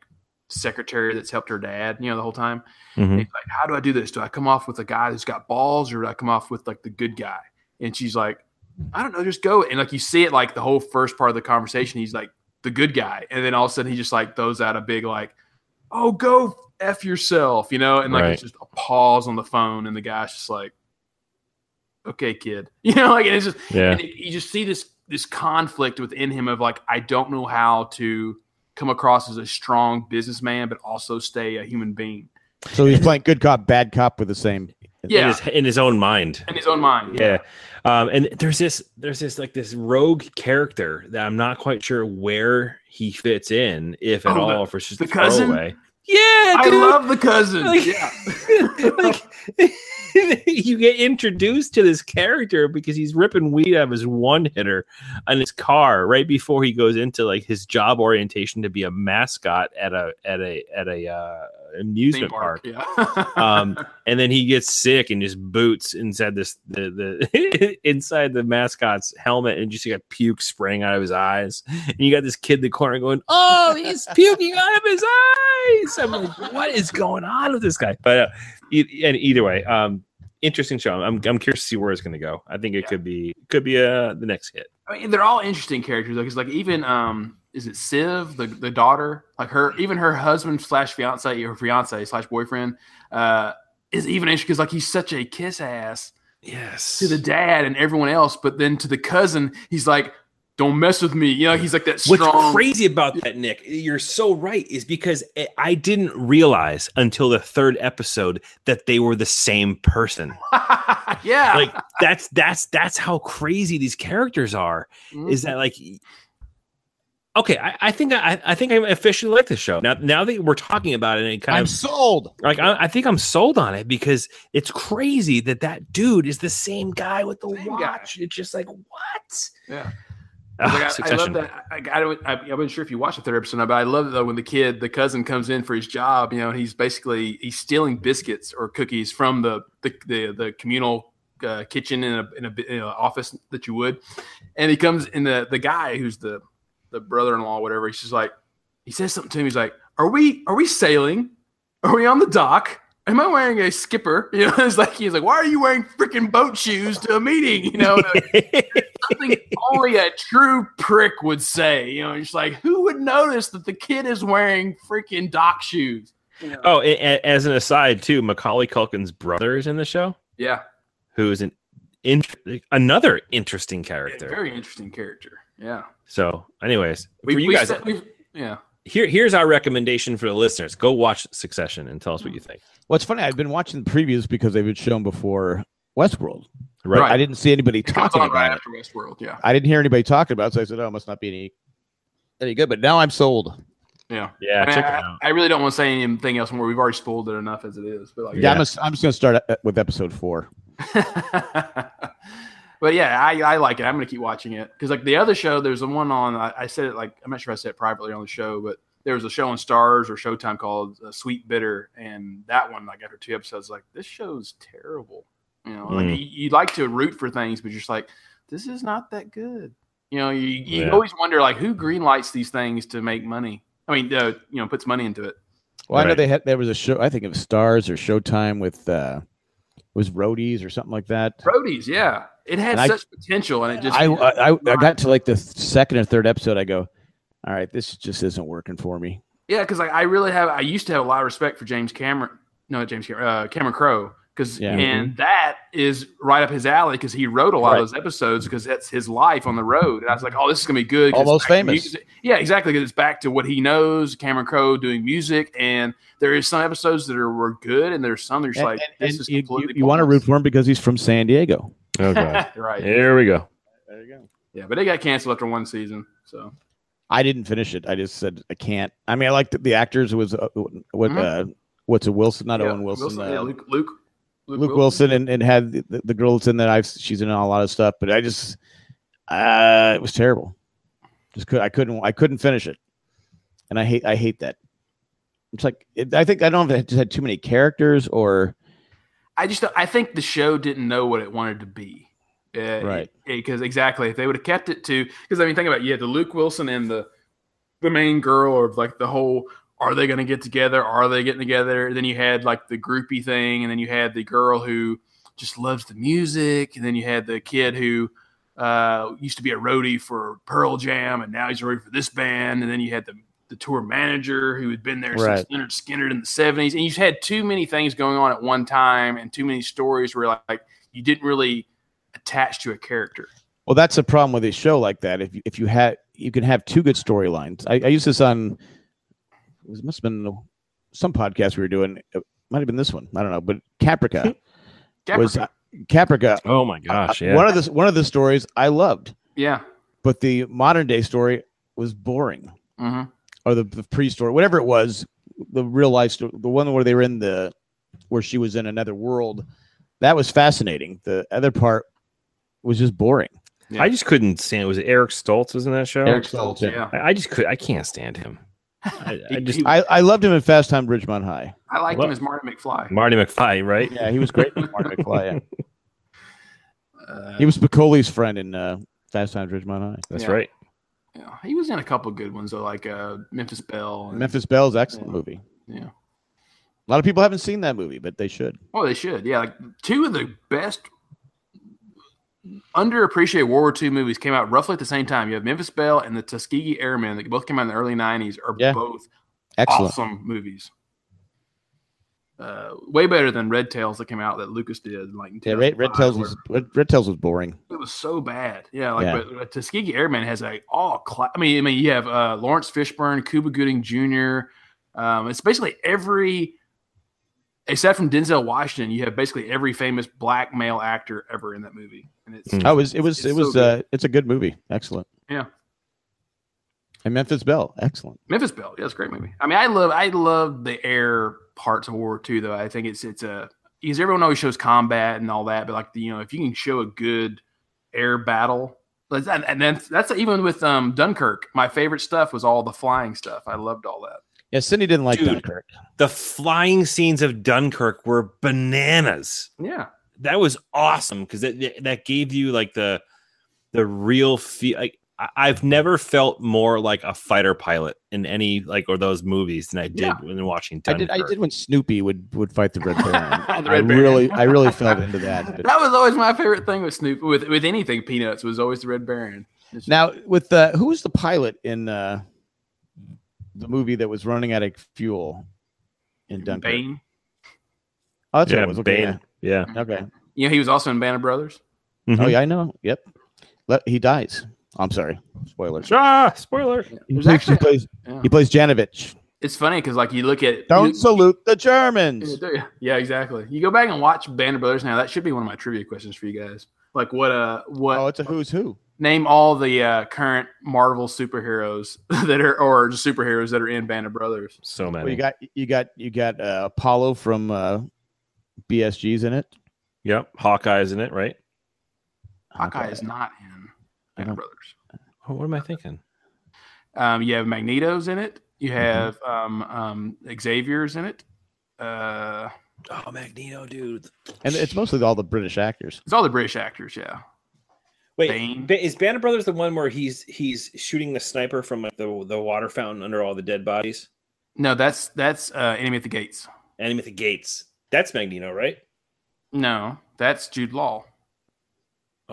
secretary that's helped her dad, you know, the whole time. Mhm. He's like, how do I do this? Do I come off with a guy who's got balls or do I come off with like the good guy? And she's like, I don't know, just go. And like you see it like the whole first part of the conversation, he's like the good guy. And then all of a sudden he just like throws out a big like, oh, go F yourself, you know? And like it's just a pause on the phone and the guy's just like, okay, kid. [LAUGHS] You know, like and it's just Yeah. and you just see this this conflict within him of like, I don't know how to come across as a strong businessman, but also stay a human being. So he's playing good cop, bad cop with the same. In Yeah. his in his own mind. In his own mind. Yeah. Um, and there's this there's this like this rogue character that I'm not quite sure where he fits in, if at Oh, all, if it's just the cousin? throwaway. Yeah, I love the cousin. Like- yeah. [LAUGHS] like [LAUGHS] you get introduced to this character because he's ripping weed out of his one hitter on his car right before he goes into like his job orientation to be a mascot at a at a at a uh, amusement Theme park. Yeah. um, [LAUGHS] and then he gets sick and just boots inside this the the inside the mascot's helmet and just you got puke spraying out of his eyes. And you got this kid in the corner going, "Oh, he's puking out of his eyes." I'm like, "What is going on with this guy?" But uh, e- and either way, um, interesting show. I'm I'm curious to see where it's going to go. I think it Yeah. could be could be uh the next hit. I mean, they're all interesting characters though, because like even um, is it Civ, the the daughter, like her, even her husband slash fiance or fiance slash boyfriend, uh, is even interesting because like he's such a kiss ass Yes. to the dad and everyone else, but then to the cousin, he's like, "Don't mess with me," you know. He's like that What's crazy about that, Nick? You're so right. Is because I- I didn't realize until the third episode that they were the same person. [LAUGHS] yeah, Like that's that's that's how crazy these characters are. Mhm. Is that like okay, I, I think I, I think I officially like this show now. Now that we're talking about it, and it kind I'm of sold. like I, I think I'm sold on it because it's crazy that that dude is the same guy with the Same guy. watch. It's just like what? Yeah. Ah, Like, I, I love that. I, I, don't, I, wasn't sure if you watched the third episode, but I love it though when the kid, the cousin, comes in for his job. You know, and he's basically he's stealing biscuits or cookies from the the the, the communal uh, kitchen in a in a in a office that you would, and he comes in the the guy who's the the brother in law, whatever. He's just like he says something to him. He's like, "Are we are we sailing? Are we on the dock?" Am I wearing a skipper? [LAUGHS] You know, it's like he's like, why are you wearing freaking boat shoes to a meeting? You know, something [LAUGHS] only a true prick would say. You know, it's like who would notice that the kid is wearing freaking dock shoes? You know? oh, as an aside, too, Macaulay Culkin's brother is in the show, yeah, who is an in, another interesting Yeah, character. very interesting character. Yeah, So, anyways, we, for you guys, said- yeah, here here's our recommendation for the listeners: go watch Succession and tell us what you think. Well, it's funny. I've been watching the previews because they've been shown before Westworld. Right. Right. I didn't see anybody it talking on right about it. after Westworld. Yeah, I didn't hear anybody talking about it, so I said, "Oh, it must not be any any good." But now I'm sold. yeah. Yeah, I, mean, check it I, out. I really don't want to say anything else more. We've already spoiled it enough as it is. But like, Yeah, I'm, just, I'm just going to start uh, with episode four. [LAUGHS] but yeah, I, I like it. I'm gonna keep watching it because like the other show, there's the one on. I, I said it like I'm not sure if I said it privately on the show, but there was a show on Starz or Showtime called uh, Sweet Bitter, and that one like after two episodes, like this show's terrible. You know, like Mm. you, you like to root for things, but you're just like this is not that good. You know, you, you Yeah. always wonder like who green lights these things to make money. I mean, uh, you know, puts money into it. Well, I know they had there was a show. I think it was Starz or Showtime with uh, it was Roadies or something like that. Roadies, yeah, it had And I- such potential, and it just I, I I got to like the second or third episode. I go, all right, this just isn't working for me. Yeah, because like I really have, I used to have a lot of respect for James Cameron. No, James Cameron, uh, Cameron Crowe, because Yeah. and that is right up his alley because he wrote a lot Right. of those episodes because that's his life on the road. And I was like, oh, this is gonna be good. it's Almost famous. Yeah, exactly. Because it's back to what he knows. Cameron Crowe doing music, and there is some episodes that are were good, and there's some that are just And, like and- this and is you, completely. you want to root for him because he's from San Diego. Oh [LAUGHS] god. right? Here we go. There you go. Yeah, but it got canceled after one season. So I didn't finish it. I just said I can't. I mean, I liked the, the actors. It was uh, what Mhm. uh, what's a Wilson, not yeah, Owen Wilson. yeah, uh, Luke, Luke, Luke Wilson and, and had the, the girl that's in that I've she's in a lot of stuff, but I just uh it was terrible. Just could I couldn't I couldn't finish it, and I hate I hate that. It's like it, I think I don't know if it just had too many characters or I just I think the show didn't know what it wanted to be. Uh, Right. Because exactly, if they would have kept it to, because I mean, think about it, you had the Luke Wilson and the the main girl, or like the whole, are they going to get together? Are they getting together? Then you had like the groupie thing, and then you had the girl who just loves the music, and then you had the kid who uh, used to be a roadie for Pearl Jam, and now he's a roadie for this band, and then you had the the tour manager who had been there Right. since Lynyrd Skynyrd in the seventies, and you just had too many things going on at one time, and too many stories where like you didn't really attach to a character. well that's the problem with a show like that. If you, if you had you can have two good storylines. I, I used this on it was- must have been some podcast we were doing. It might have been this one. I don't know, but Caprica [LAUGHS] was Caprica. Caprica. Oh my gosh. Yeah. One of the one of the stories I loved. yeah. but the modern day story was boring hmm or the, the pre-story whatever it was the real life story the one where they were in the where she was in another world that was fascinating the other part was just boring I just couldn't stand. Was it Eric Stoltz? Was in that show? Eric Stoltz, Stoltz, yeah. I, I just could. I can't stand him. I, [LAUGHS] I just i, I loved him in fast time ridgemont high I liked What? him as Marty McFly. Marty McFly, right? yeah he was great Marty [LAUGHS] McFly, yeah. Uh, he was Spicoli's friend in uh, fast times ridgemont high That's Yeah. right. Yeah, he was in a couple good ones though, like uh, Memphis Belle. and- memphis bell's excellent Yeah. movie Yeah. a lot of people haven't seen that movie but they should Oh, they should. Yeah, like two of the best underappreciated World War II movies came out roughly at the same time. You have Memphis Belle and the Tuskegee Airmen that both came out in the early '90s. Are Yeah. both excellent awesome movies. Uh, way better than Red Tails that came out that Lucas did. Like yeah red, red tails was red, red tails was boring it was so bad. Yeah, like Yeah. But, but Tuskegee Airmen has a all. Cla- I mean, I mean, you have uh, Laurence Fishburne, Cuba Gooding Jr. Um, it's basically every, except from Denzel Washington, you have basically every famous black male actor ever in that movie, and it's Mm. oh it was it was It's it was good. uh it's a good movie excellent yeah. And Memphis Belle, excellent. Memphis Belle, yeah, it's a great movie. I mean, I love I love the air parts of World War II, though. I think it's it's a because everyone always shows combat and all that, but like the, you know, if you can show a good air battle, like, and, and then that's even with um Dunkirk. My favorite stuff was all the flying stuff. I loved all that. Yeah, Cindy didn't like Dude. Dunkirk. The flying scenes of Dunkirk were bananas. Yeah, That was awesome because that that gave you like the the real feel. Like I- I've never felt more like a fighter pilot in any like or those movies than I did Yeah. when watching I did. I did when Snoopy would would fight the Red [LAUGHS] Baron. The I Red Baron. really, I really felt into that. But that was always my favorite thing with Snoop. With with anything Peanuts was always the Red Baron. It's- now, with uh, who was the pilot in uh, the movie that was running out of fuel in Dunkirk? Bane. Oh, that's what yeah, it was. Okay, Bane. Yeah. yeah. okay. You know, he was also in Band of Brothers. Mhm. Oh yeah, I know. Yep. Let, he dies. I'm sorry. Spoilers. Ah, spoiler. He There's plays, actually- he plays, Yeah. he plays Janovec. It's funny because like you look at Don't you- salute the Germans. Yeah, exactly. You go back and watch Band of Brothers now. That should be one of my trivia questions for you guys. Like what uh what Oh, it's a who's who. name all the uh, current Marvel superheroes [LAUGHS] that are or just superheroes that are in Band of Brothers. So many. Well, you got you got you got uh, Apollo from uh, BSG's in it. yep. Hawkeye's in it, right? Hawkeye Okay. is not in I Band of Brothers. Oh, what am I thinking? Um, you have Magneto's in it. You Mm-hmm. have um, um, Xavier's in it. Uh, Oh, Magneto, dude. and it's mostly all the British actors. it's all the British actors. Yeah. Wait, Bane. Is Band of Brothers the one where he's he's shooting the sniper from like the the water fountain under all the dead bodies? No, that's that's uh, Enemy at the Gates. Enemy at the gates. That's Magneto, right? No, that's Jude Law.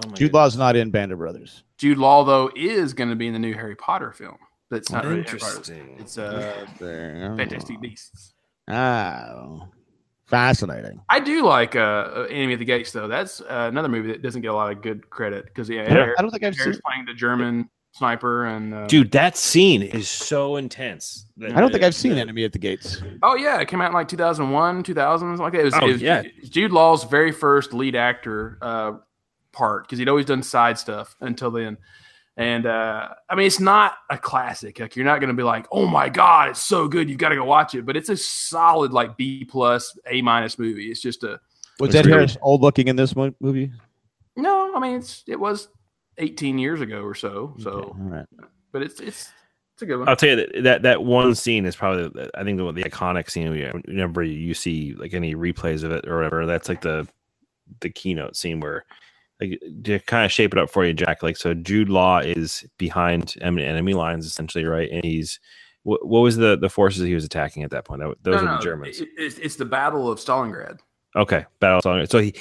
Oh my Jude Law's not in Band of Brothers. Jude Law though is going to be in the new Harry Potter film. That's not really Interesting. It's uh, There. Fantastic Beasts. Oh, fascinating. I do like uh, Enemy at the Gates though. That's uh, another movie that doesn't get a lot of good credit because yeah, I don't, I don't think I've Harry's seen. playing the German sniper and uh, Dude, that scene is so intense. I don't think I've seen Enemy at the Gates. Oh yeah, it came out in like 2001, 2000, like that. It was, Oh, it was yeah. Jude Law's very first lead actor uh, part because he'd always done side stuff until then. And uh, I mean, it's not a classic. Like you're not going to be like, "Oh my god, it's so good, you've got to go watch it." But it's a solid like B plus, A minus movie. It's just a Was It's Ed Harris old looking in this movie? no. I mean, it's it was 18 years ago or so. So, Okay, all right. but it's it's it's a good one. I'll tell you that that, that one scene is probably the- I think the, the iconic scene. we- Whenever you see like any replays of it or whatever, that's like the the keynote scene where like to kind of shape it up for you, Jack. Like so, Jude Law is behind enemy, enemy lines essentially, right? And he's what, what was the the forces he was attacking at that point? That, those No, are no, the Germans. it- it's, it's the Battle of Stalingrad. Okay, battle song. So he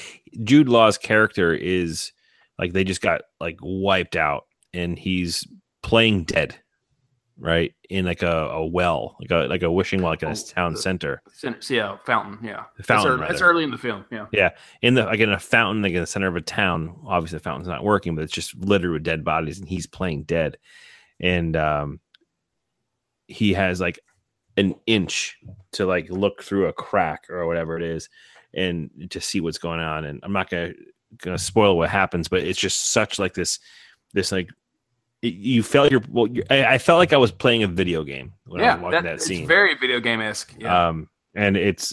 Jude Law's character is like they just got like wiped out, and he's playing dead, right in like a, a well, like a like a wishing well, like in a Oh, town center, Center, yeah, fountain. Yeah, fountain, early, that's early in the film. Yeah. Yeah. In the like in a fountain, like in the center of a town. Obviously, the fountain's not working, but it's just littered with dead bodies, and he's playing dead, and um, he has like an inch to like look through a crack or whatever it is and to see what's going on and i'm not gonna gonna spoil what happens but it's just such like this this like it- you felt your well you I, I felt like i was playing a video game when i yeah, was watching that- that, it's scene very video game esque. Yeah. um and it's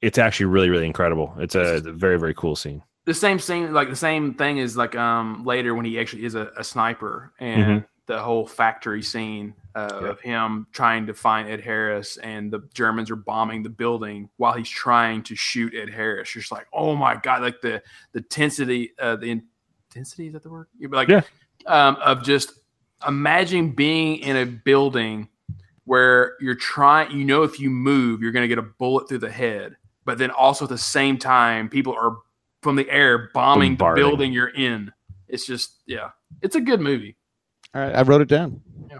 it's actually really really incredible it's a, it's a very very cool scene the same scene, like the same thing is like um later when he actually is a, a sniper and Mhm. the whole factory scene uh, Yeah. of him trying to find Ed Harris and the Germans are bombing the building while he's trying to shoot Ed Harris. You're just like, oh my god, like the the intensity, uh, the intensity is that the word? You're like, Yeah. um, of just imagine being in a building where you're trying, you know, if you move, you're going to get a bullet through the head, but then also at the same time, people are from the air bombing Bombarding. the building you're in. It's just, yeah, it's a good movie. All right, I wrote it down. Yeah.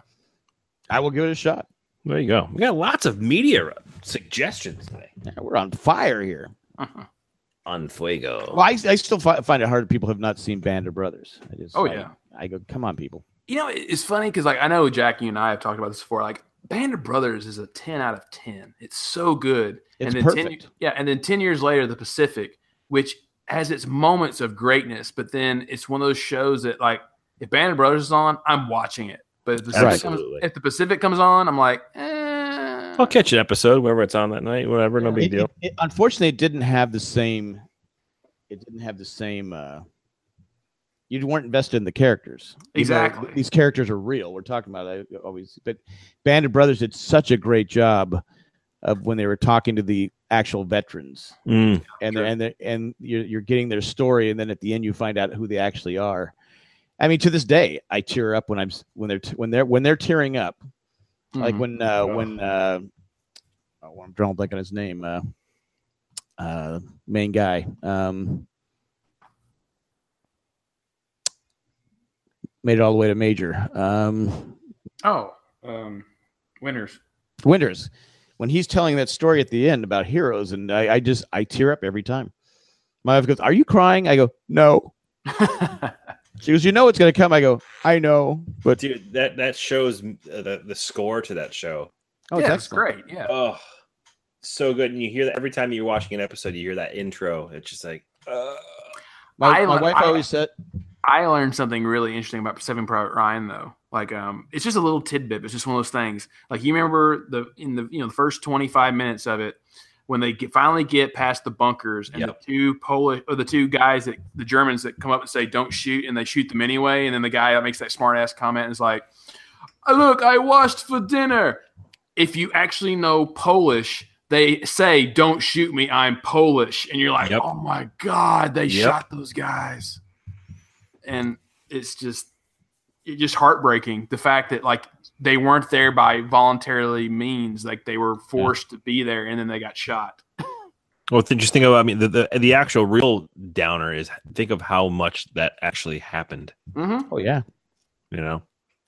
I will give it a shot. there you go we got lots of media suggestions today Yeah, we're on fire here. Uh-huh. on fuego Well, I, I still fi- find it hard. People have not seen Band of Brothers. I just, Oh, I- yeah. I go, come on, people. You know, it's funny because like I know Jackie and I have talked about this before. Like Band of Brothers is a ten out of ten. It's so good. It's and then perfect. 10, yeah, and then ten years later, The Pacific, which has its moments of greatness, but then it's one of those shows that like if Band of Brothers is on, I'm watching it. But if the Pacific, comes, if the Pacific comes on, I'm like, eh. I'll catch an episode wherever it's on that night. Whatever, no big It- deal. it- it- unfortunately, it didn't have the same. It didn't have the same. uh You weren't invested in the characters. Even though Exactly. These characters are real. We're talking about it always, but Band of Brothers did such a great job of when they were talking to the actual veterans, Mm. and they're, and they're, and you're you're getting their story, and then at the end you find out who they actually are. I mean, to this day, I tear up when I'm when they're when they're when they're tearing up, like Mhm. when uh, when uh, oh, I'm drawing blank on his name. Uh, uh, main guy. Um, made it all the way to major. Um, oh, um, winners. Winters, when he's telling that story at the end about heroes, and I, I just I tear up every time. My wife goes, "Are you crying?" I go, "No." [LAUGHS] She goes, "You know it's going to come." I go, "I know," but Dude, that that shows uh, the the score to that show. oh, it's yeah, it's excellent. great. Yeah. Oh, so good. And you hear that every time you're watching an episode, you hear that intro. It's just like, uh, My, I my wife I- always said, I learned something really interesting about Saving Private Ryan, though. Like, um, it's just a little tidbit. It's just one of those things. Like, you remember the in the you know the first twenty five minutes of it when they get, finally get past the bunkers and Yep. the two Polish or the two guys that the Germans that come up and say don't shoot and they shoot them anyway, and then the guy that makes that smart ass comment is like, "Oh, "Look, I washed for dinner." If you actually know Polish. They say, "Don't shoot me. I'm Polish," and you're like, Yep. "Oh my god, they Yep. shot those guys." And it's just it's just heartbreaking the fact that like they weren't there by voluntarily means like they were forced to be there and then they got shot well, it's interesting about I mean the, the the actual real downer is think of how much that actually happened. mm-hmm. "Oh yeah." You know,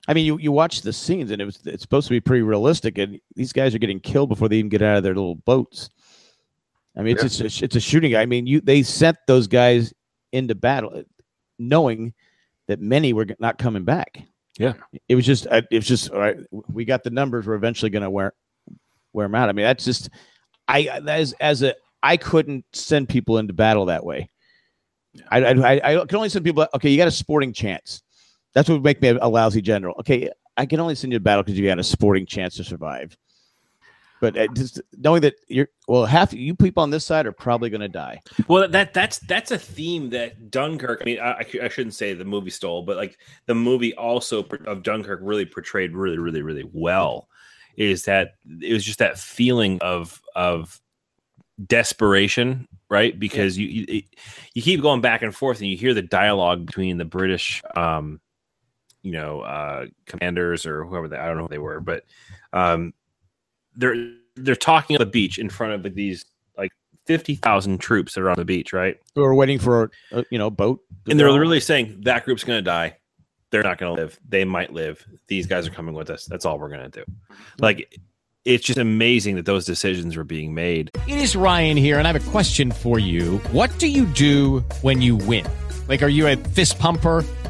I mean, you, you watch the scenes, and it was it's supposed to be pretty realistic, and these guys are getting killed before they even get out of their little boats. I mean, it's it's, a, it's a shooting. I mean, you they sent those guys into battle, knowing that many were not coming back. Yeah. it was just uh, it was just all right. We got the numbers. We're eventually going to wear wear them out. I mean, that's just I as as a I couldn't send people into battle that way. I, I, I can only send people. Okay, you got a sporting chance. That's what would make me a lousy general. Okay, I can only send you to battle because you got a sporting chance to survive. But uh, just knowing that you're well, half you people on this side are probably going to die. well that that's that's a theme that Dunkirk. I mean, I, I shouldn't say the movie stole, but like the movie also of Dunkirk really portrayed really really really well. Is that it was just that feeling of of desperation, right? Because you, you you keep going back and forth, and you hear the dialogue between the British, um, you know, uh, commanders or whoever they I don't know who they were, but um, they're they're talking on the beach in front of like, these like fifty thousand troops that are on the beach, right? Who are waiting for a, you know boat, And they're go. really saying that group's going to die. They're not going to live. They might live. These guys are coming with us. That's all we're going to do. Like it's just amazing that those decisions were being made. It is Ryan here, and I have a question for you. What do you do when you win? Like, are you a fist pumper?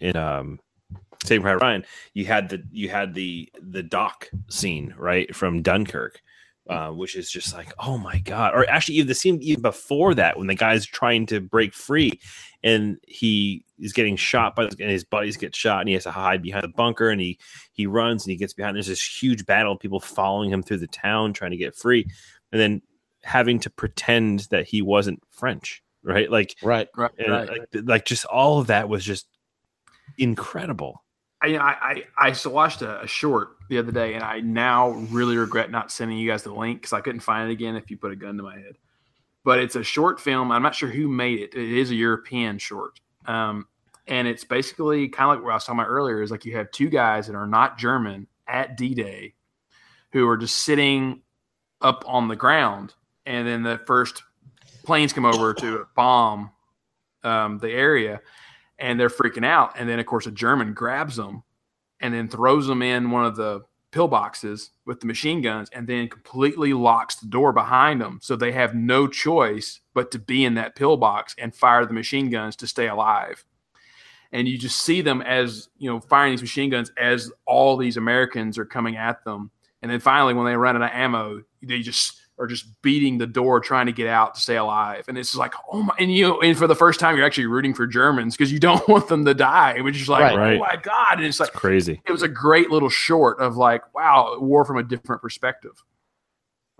in um Saving Private Ryan, you had the you had the the dock scene right from Dunkirk, uh, which is just like oh my god. Or actually, even the scene even before that when the guy's trying to break free, and he is getting shot by and his buddies get shot, and he has to hide behind the bunker, and he he runs and he gets behind. There's this huge battle, of people following him through the town trying to get free, and then having to pretend that he wasn't French, right? Like right, right, and right. like, like just all of that was just incredible. I I I, I s- watched a, a short the other day, and I now really regret not sending you guys the link because I couldn't find it again if you put a gun to my head. But it's a short film. I'm not sure who made it. It is a European short, um, and it's basically kind of like what I was talking about earlier. Is like you have two guys that are not German at D-Day, who are just sitting up on the ground, and then the first planes come over to bomb um, the area, and they're freaking out. And then, of course, a German grabs them and then throws them in one of the pillboxes with the machine guns, and then completely locks the door behind them, so they have no choice but to be in that pillbox and fire the machine guns to stay alive. And you just see them as you know firing these machine guns as all these Americans are coming at them, and then finally, when they run out of ammo, they just are just beating the door trying to get out to stay alive. And it's like, oh my! And you, and for the first time, you're actually rooting for Germans because you don't [LAUGHS] want them to die. Which is like, Right. oh my god! And it's like Crazy. it was a great little short of like, wow, war from a different perspective.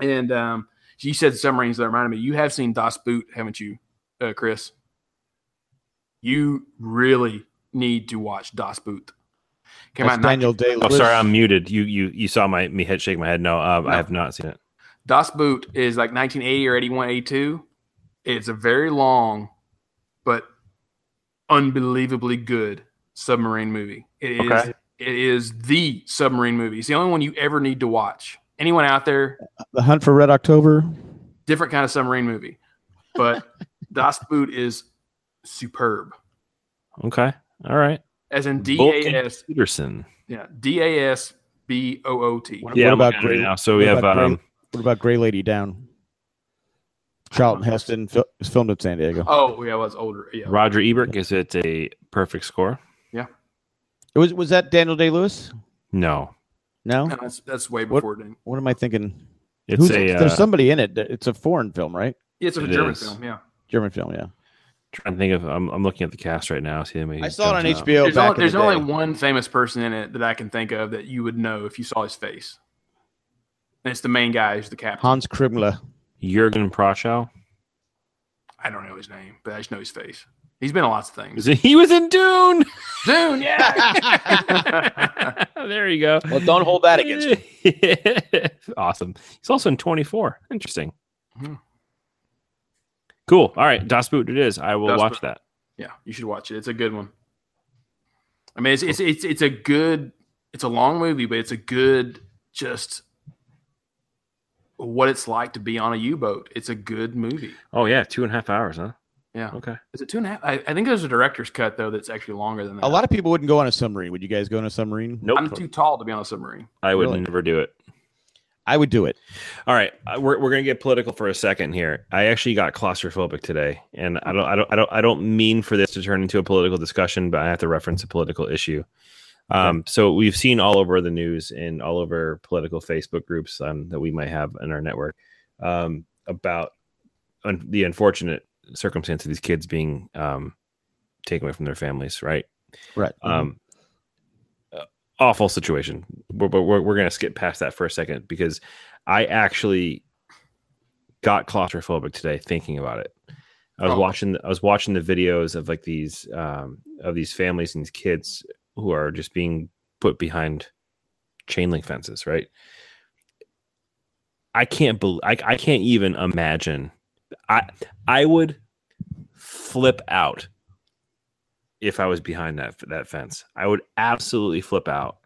And um, you said submarines that reminded me. You have seen Das Boot, haven't you, uh, Chris? You really need to watch Das Boot. Came That's out Daniel Day Oh, sorry, I'm muted. You you you saw my me head shake my head. No, um, I have not seen it. Das Boot is like 1980 or 81, 82. It's a very long, but unbelievably good submarine movie. It is. Okay. It is the submarine movie. It's the only one you ever need to watch. Anyone out there, The Hunt for Red October. different kind of submarine movie, but [LAUGHS] Das Boot is superb. Okay, all right. As in D Vulcan A S. Peterson. Yeah, D A S B O O T. What, Yeah, what about looking at it Gray? now. So we have, um, what about Gray Lady Down? Charlton Heston fil- is filmed in San Diego. Oh, yeah, I was older. Yeah. Roger Ebert gives it a perfect score. Yeah. It was was that Daniel Day Lewis? No, No. No, that's, that's way What- before. What, What am I thinking? it's Who's- a. there's Uh, somebody in it. It's a foreign film, right? Yeah, it's a It German is. film. Yeah. German film, yeah. trying to think of. I'm, I'm looking at the cast right now. See how many I saw it on jumps out. HBO There's, back only, in there's the only one famous person in it that I can think of that you would know if you saw his face. And it's the main guy who's the captain. Hans Krimler. Jurgen Prochnow. I don't know his name, but I just know his face. He's been in lots of things. He was in Dune. [LAUGHS] Dune, yeah. [LAUGHS] there you go. Well, don't hold that against him. [LAUGHS] awesome. He's also in 24. Interesting. Mhm. Cool. All right, Das Boot. It is. I will Das watch Boot. that. yeah, you should watch it. It's a good one. I mean, it's it's it's, it's a good. It's a long movie, but it's a good just what it's like to be on a U-boat. It's a good movie. Oh yeah, two and a half hours, huh? Yeah. Okay. Is it two and a half? I, I think there's a director's cut though that's actually longer than that. A lot of people wouldn't go on a submarine. Would you guys go on a submarine? Nope. I'm too tall to be on a submarine. I would Really? never do it. I would do it. All right, uh, we're we're gonna get political for a second here. I actually got claustrophobic today, and I don't I don't I don't I don't mean for this to turn into a political discussion, but I have to reference a political issue. Um, so we've seen all over the news and all over political Facebook groups um, that we might have in our network um, about un- the unfortunate circumstance of these kids being um, taken away from their families. Right. Right. Um, uh, awful situation. But we're, we're, we're going to skip past that for a second because I actually got claustrophobic today thinking about it. I was Oh. watching. I was watching the videos of like these um, of these families and these kids who are just being put behind chain link fences. Right. I can't believe. I, I can't even imagine. I I would flip out if I was behind that that fence. I would absolutely flip out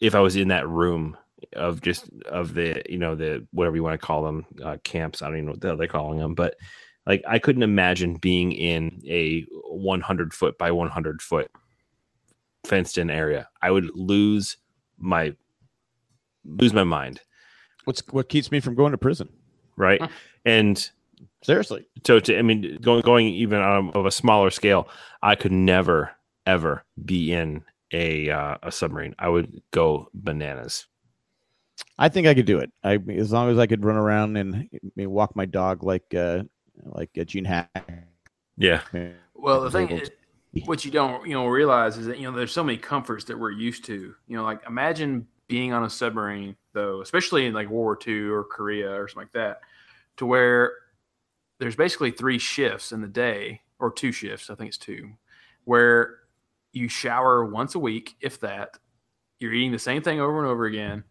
if I was in that room of just of the you know the whatever you want to call them uh, camps. I don't even know what they're calling them, but like I couldn't imagine being in a 100 foot by 100 foot fenced in area. I would lose my lose my mind, What's what keeps me from going to prison? right? [LAUGHS] And Seriously. so to I mean going going even on of a smaller scale, I could never ever be in a uh, a submarine. I would go bananas. I think I could do it. I as long as I could run around and walk my dog like uh like uh, Gene Hack. Yeah. Well, the thing is, what you don't you know realize is that you know there's so many comforts that we're used to. You know, like imagine being on a submarine though, especially in like World War II or Korea or something like that, to where there's basically three shifts in the day or two shifts. I think it's two, where you shower once a week, if that. You're eating the same thing over and over again,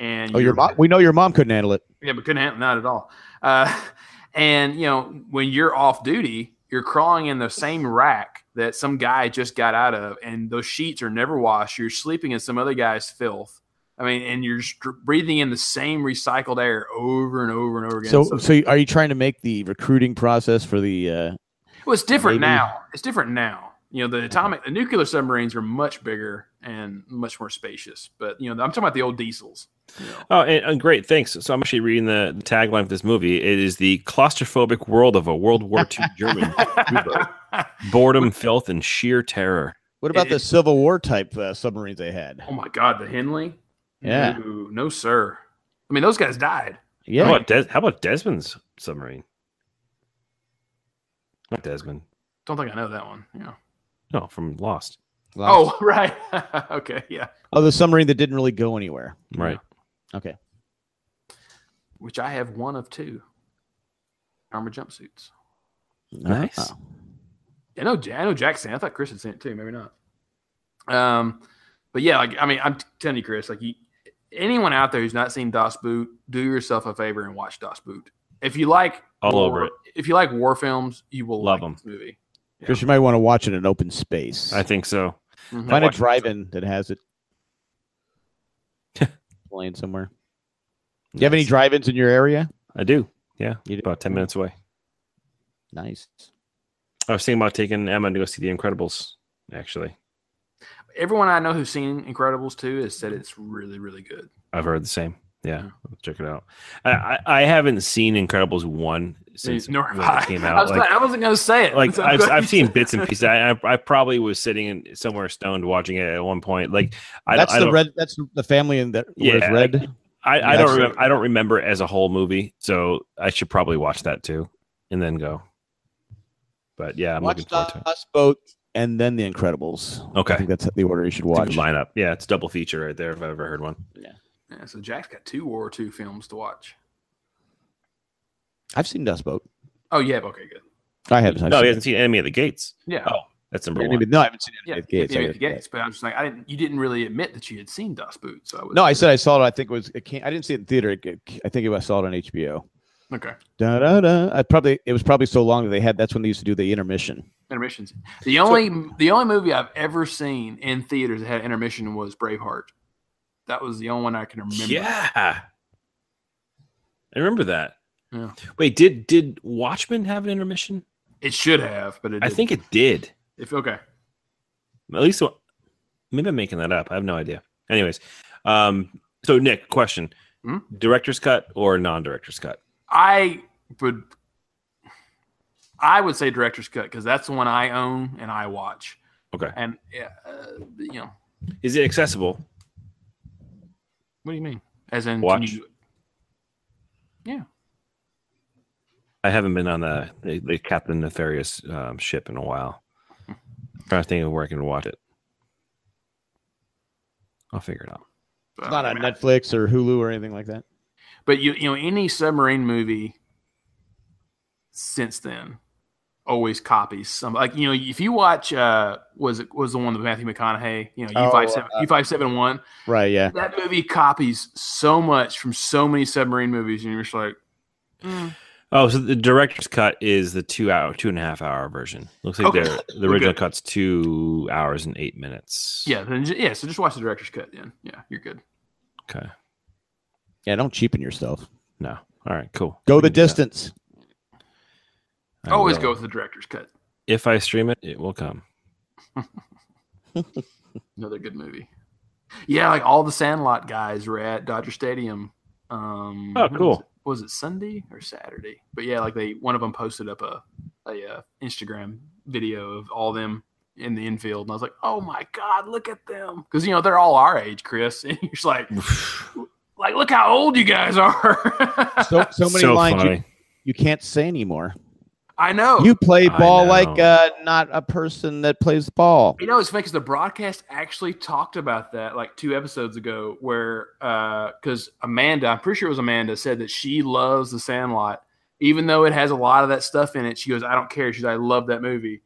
and Oh, your mom. We know your mom couldn't handle it. yeah, but couldn't handle not at all. Uh, [LAUGHS] and you know, when you're off duty, you're crawling in the same rack that some guy just got out of, and those sheets are never washed. You're sleeping in some other guy's filth. I mean, and you're breathing in the same recycled air over and over and over again. So, so are you trying to make the recruiting process for the? Uh, well, it's different maybe- now. It's different now. You know, the atomic, the nuclear submarines are much bigger and much more spacious. But you know, I'm talking about the old diesels. Oh, and, and great, thanks. So I'm actually reading the, the tagline of this movie. It is the claustrophobic world of a World War II German [LAUGHS] boredom, filth, and sheer terror. what about It- the Civil War type uh, submarines they had? Oh my God, the Hunley. Yeah. No, no, sir. I mean, those guys died. Yeah. How about, Des- how about Desmond's submarine? Not Desmond. Don't think I know that one. Yeah. No, from Lost. Oh, [LAUGHS] right. [LAUGHS] okay. Yeah. Oh, the submarine that didn't really go anywhere. Right. Okay. Which I have one of two armor jumpsuits. Nice. Oh. I know. I know Jack's seen. it. I thought Chris had seen it too. Maybe not. Um, but yeah, like I mean, I'm telling you, Chris, like you, anyone out there who's not seen Das Boot, do yourself a favor and watch Das Boot. If you like All war- over it. If you like war films, you will Love like 'em. this movie. Chris, you might want to watch it in open space. I think so. Mhm. Find a drive-in that has it playing somewhere. Do you have any drive-ins in your area? I do. Yeah. You do? About 10 minutes away. Nice. I was thinking about taking Emma to go see The Incredibles, actually. Everyone I know who's seen Incredibles 2 has said it's really, really good. I've heard the same. Yeah, mm-hmm. let's check it out. I, I, I haven't seen Incredibles 1 since Nor when have I. it came I, out. was Like, glad- I wasn't going to say it. like [LAUGHS] So I'm I've, I've seen bits and pieces. I, I, I probably was sitting in somewhere stoned watching it at one point. Like I, that's I the don't, red. That's the family in that Yeah, wears red. I, I Yeah, don't remember. I don't remember as a whole movie, so I should probably watch that too, and then go. But yeah, I'm watch looking forward to it. Das Boot and then The Incredibles. Okay. I think that's the order you should watch. good lineup. Yeah, it's a double feature right there if I've ever heard one. Yeah, so Jack's got two World War II films to watch. I've seen Das Boot. Oh, yeah. Okay, good. I haven't. I've no, seen he hasn't seen Enemy at the Gates. Yeah. Oh, that's number Yeah, one. maybe- No, I haven't seen it. Yeah, at Gates. Gates, I the Gates. But I was just like, I didn't. You didn't really admit that you had seen Das Boot, so I was. No, I said I saw it. I think it was. It came, I didn't see it in theater. It, I think it was, I saw it on HBO. Okay. Da, da, da. I probably it was probably so long that they had. That's when they used to do the intermission. Intermissions. The only the only movie I've ever seen in theaters that had intermission was Braveheart. That was the only one I can remember. Yeah, I remember that. Yeah. Wait, did did Watchmen have an intermission? It should have, but it I didn't. think it did. If okay, At least maybe I'm making that up. I have no idea. Anyways, um, so Nick, question: Hmm? director's cut or non-director's cut? I would. I would say director's cut because that's the one I own and I watch. Okay. And uh, you know, Is it accessible? What do you mean? As in, Watch. Can you, yeah. I haven't been on the the, the Captain Nefarious um, ship in a while. trying to think of where I can watch it. I'll figure it out. It's not on Netflix or Hulu or anything like that. But you you know any submarine movie since then always copies some like you know if you watch uh was it was the one with Matthew McConaughey you know U Oh, five seven uh, U five seven one Right. Yeah. that movie copies so much from so many submarine movies and you're just like Oh, so the director's cut is the two hour, two and a half hour version. Looks like Okay. they're- the original good. cut's two hours and eight minutes. yeah then yeah so just watch the director's cut then yeah you're good Okay. Yeah. Don't cheapen yourself. No. All right. Cool. Go the can that. distance. I always will. go with the director's cut If I stream it, it will come. [LAUGHS] another good movie yeah like all the Sandlot guys were at Dodger Stadium um Oh, when was cool. it? was it Sunday or Saturday? But yeah, like they one of them posted up a a uh, Instagram video of all them in the infield, and I was like, oh my god, look at them, because you know they're all our age, Chris, [LAUGHS] and you're just like, [SIGHS] like look how old you guys are. [LAUGHS] So so many So lines you, you can't say anymore. I know. You play ball know. like uh, not a person that plays ball. You know, it's funny because the broadcast actually talked about that like two episodes ago, where because Amanda, I'm pretty sure it was Amanda, said that she loves The Sandlot, even though it has a lot of that stuff in it. She goes, I don't care. She's, I love that movie.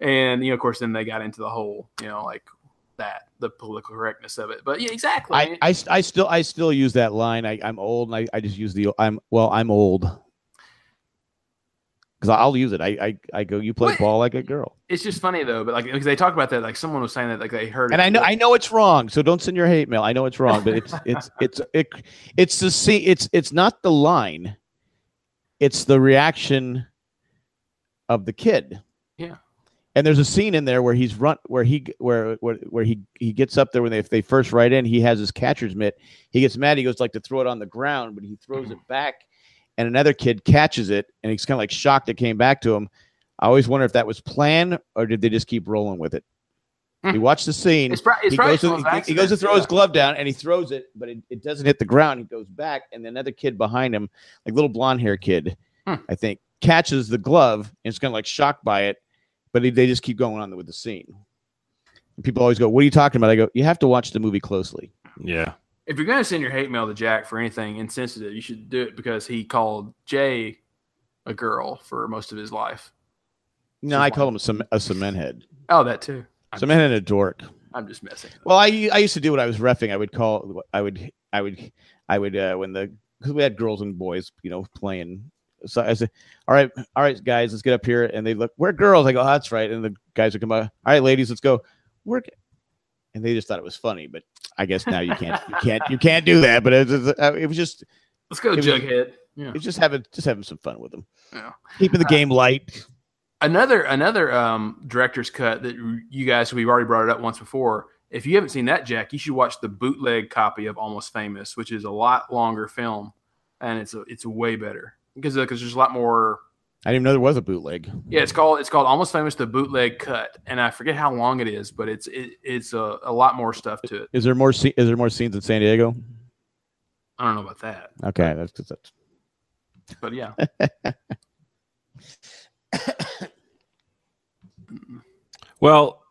And you know, of course, then they got into the whole, you know, like that the political correctness of it. But yeah, exactly. I, I, I still I still use that line. I, I'm old and I, I just use the I'm well I'm old because I'll use it. I, I I go you play What? ball like a girl, it's just funny though, but like because they talk about that, like someone was saying that like they heard, and it. I know I know it's wrong. So don't send your hate mail. I know it's wrong, but it's it's [LAUGHS] it's it, it's the see it's it's not the line. It's the reaction of the kid. Yeah. And there's a scene in there where he's run where he where where, where he he gets up there when they if they first ride in, he has his catcher's mitt. He gets mad. He goes like to throw it on the ground, but he throws it mm-hmm. back, and another kid catches it, and he's kind of like shocked it came back to him. I always wonder if that was planned or did they just keep rolling with it. You watch the scene. It's pro- it's he, goes to, he, he goes to accidents, throw his glove down and he throws it, but it, it doesn't hit the ground. He goes back, and another kid behind him, like little blonde hair kid, Hmm. I think, catches the glove and is kind of like shocked by it, but he, they just keep going on with the scene. And people always go, "What are you talking about?" I go, "You have to watch the movie closely." Yeah. If you're going to send your hate mail to Jack for anything insensitive, you should do it because he called Jay a girl for most of his life. No, I call him a, cem- a cement head. Oh, that too. Cement head and a dork. I'm just messing. Well, I I used to do what I was refing. I would call. I would. I would. I would. Uh, when the because we had girls and boys, you know, playing. So I said, "All right, all right, guys, let's get up here." And they look, "We're girls." I go, oh, "That's right." And the guys would come out. All right, ladies, let's go. Work. And they just thought it was funny, but I guess now you can't. You [LAUGHS] can't. You can't do that. But it, was- uh, it was just. Let's go, it was- Jughead. Yeah. It's just having just having some fun with them. Yeah. Keeping the game light. Another another um, director's cut that you guys we've already brought it up once before. If you haven't seen that, Jack, you should watch the bootleg copy of Almost Famous, which is a lot longer film, and it's a, it's way better because because there's a lot more. I didn't even know there was a bootleg. Yeah, it's called it's called Almost Famous, the bootleg cut, and I forget how long it is, but it's it, it's a, a lot more stuff to it. Is there more? sce- Is there more scenes in San Diego? I don't know about that, Okay, that's that's. but yeah, [LAUGHS] Well,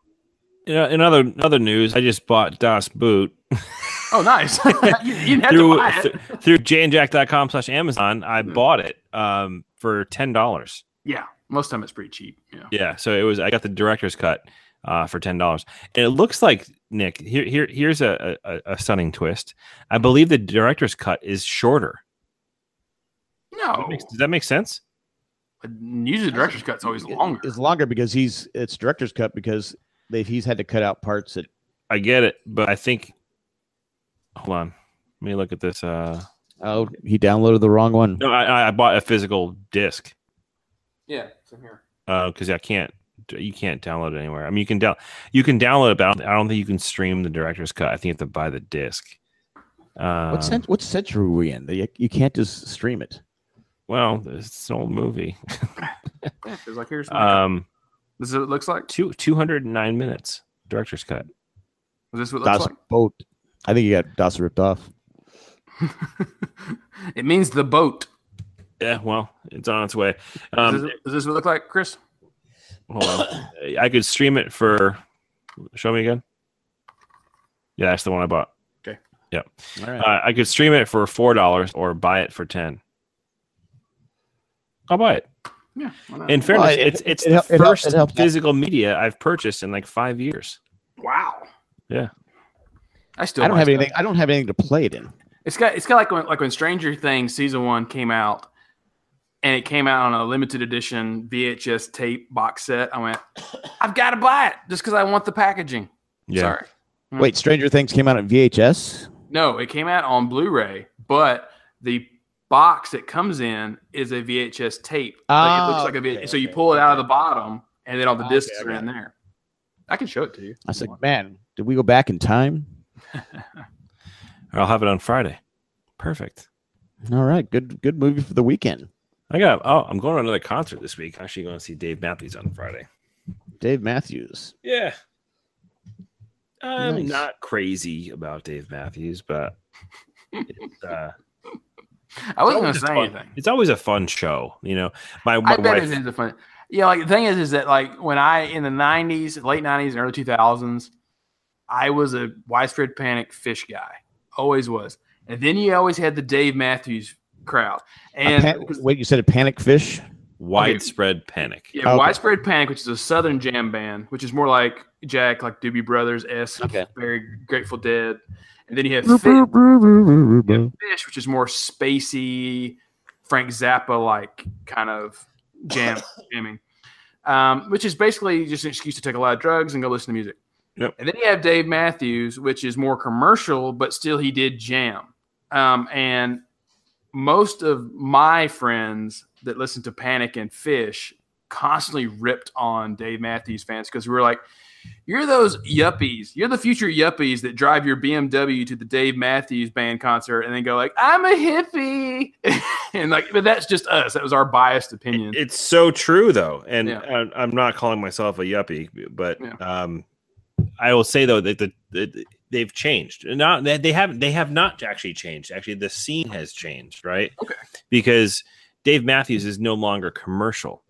you know, in other other news, I just bought Das Boot [LAUGHS] oh nice. [LAUGHS] you, you didn't have to through buy it. th- through jandjack.com slash Amazon. I bought it um, for ten dollars. Yeah, most of the time it's pretty cheap. Yeah. Yeah, so it was. I got the director's cut uh, for ten dollars, and it looks like Nick. Here, here, here's a, a, a stunning twist. I believe the director's cut is shorter. No, Does that make sense? usually the director's cut's always longer. It's longer because he's it's director's cut because they he's had to cut out parts that I get it, but I think. Hold on, let me look at this. Uh, oh he downloaded the wrong one. no, I, I- I bought a physical disc Yeah, same here. because I can't. You can't download it anywhere. I mean, you can down you can download it, but I don't, I don't think you can stream the director's cut. I think you have to buy the disc. Um, What cent- what century are we in? You, you can't just stream it. Well, it's an old movie. [LAUGHS] Yeah, because like here's Um, this is what it looks like. two two hundred and nine minutes director's cut. Is this what it looks Das like? boat. I think you got Das ripped off. [LAUGHS] It means the boat. Yeah, well, it's on its way. Is Um, this, is this look like, Chris? hold on, I could stream it for. Show me again. Yeah, that's the one I bought. Okay. Yep. All right. Uh, I could stream it for four dollars or buy it for ten. I'll buy it. Yeah. In fairness, Well, it- it's it's it the it first it helps- physical media I've purchased in like five years. wow. Yeah. I still I don't have stuff. anything. I don't have anything to play it in. It's got it's got like when like when Stranger Things season one came out, and it came out on a limited edition VHS tape box set. I went, [COUGHS] I've got to buy it just because I want the packaging. Yeah. Sorry. Wait, Stranger Things came out on VHS. No, it came out on Blu-ray, but the box it comes in is a VHS tape. Like, it Oh, looks like a V- okay, so you pull it out of the bottom, and then all the Okay, discs are okay. in there. I can show it to you. I said, like, man, did we go back in time? [LAUGHS] I'll have it on Friday. Perfect. All right, good good movie for the weekend. I got. Oh, I'm going to another concert this week. Actually, going to see Dave Matthews on Friday. Dave Matthews. Yeah. I'm Nice. not crazy about Dave Matthews, but it's, uh, [LAUGHS] I wasn't going to say fun- anything. It's always a fun show, you know. My, my I bet wife, it is a fun. Yeah, like the thing is, is that like when I in the '90s, late '90s, and early 2000s, I was a widespread panic Phish guy, always was. And then you always had the Dave Matthews crowd, and pan- wait, you said a panic Phish? Widespread Panic. Yeah, Widespread Panic, which is a Southern jam band, which is more like Jack, like Doobie Brothers esque, Okay. very Grateful Dead. And then you have Phish, you have Phish, which is more spacey, Frank Zappa like kind of jam [LAUGHS] jamming, um, which is basically just an excuse to take a lot of drugs and go listen to music. Yep. And then you have Dave Matthews, which is more commercial, but still he did jam. Um, and most of my friends that listen to Panic and Phish constantly ripped on Dave Matthews fans because we were like, you're those yuppies. You're the future yuppies that drive your BMW to the Dave Matthews band concert and then go like, I'm a hippie. [LAUGHS] and like, but that's just us. That was our biased opinion. It's so true though, and Yeah. I'm not calling myself a yuppie, but um, I will say though that the, the they've changed. Not they they have they have not actually changed. Actually, the scene has changed, right? Okay. Because Dave Matthews is no longer commercial.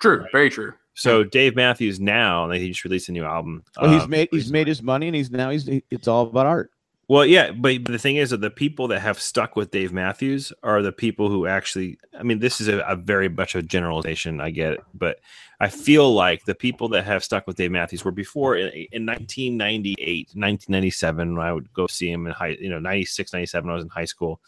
True, very true. So Dave Matthews now, like he just released a new album. Well, he's um, made he's made his money, and he's now he's it's all about art. Well, yeah, but, the thing is that the people that have stuck with Dave Matthews are the people who actually. I mean, this is a, a very much a generalization. I get it, but I feel like the people that have stuck with Dave Matthews were before in, in 1998, 1997. When I would go see him in high, you know, 96, 97. When I was in high school.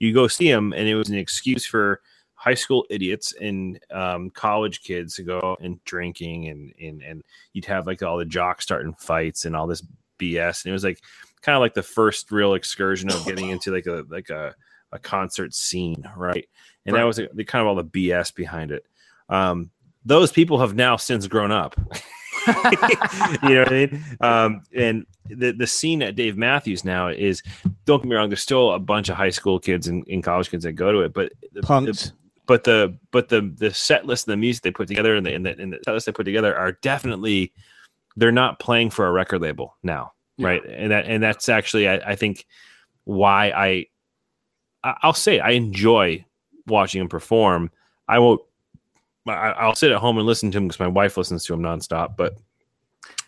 You go see him, and it was an excuse for high school idiots and um, college kids to go and drinking, and and and you'd have like all the jocks starting fights and all this BS, and it was like kind of like the first real excursion of getting [LAUGHS] into like a like a, a concert scene, right? And that was the, kind of all the BS behind it. Um, those people have now since grown up. [LAUGHS] you know what I mean? Um, and the the scene at Dave Matthews now is don't get me wrong, there's still a bunch of high school kids and, and college kids that go to it, but the, Punks. the- but the but the the set list and the music they put together and the and the, and the set list they put together are definitely they're not playing for a record label now, right? And that and that's actually I, I think why I I'll say it, I enjoy watching him perform. I won't. I, I'll sit at home and listen to him because my wife listens to him nonstop. But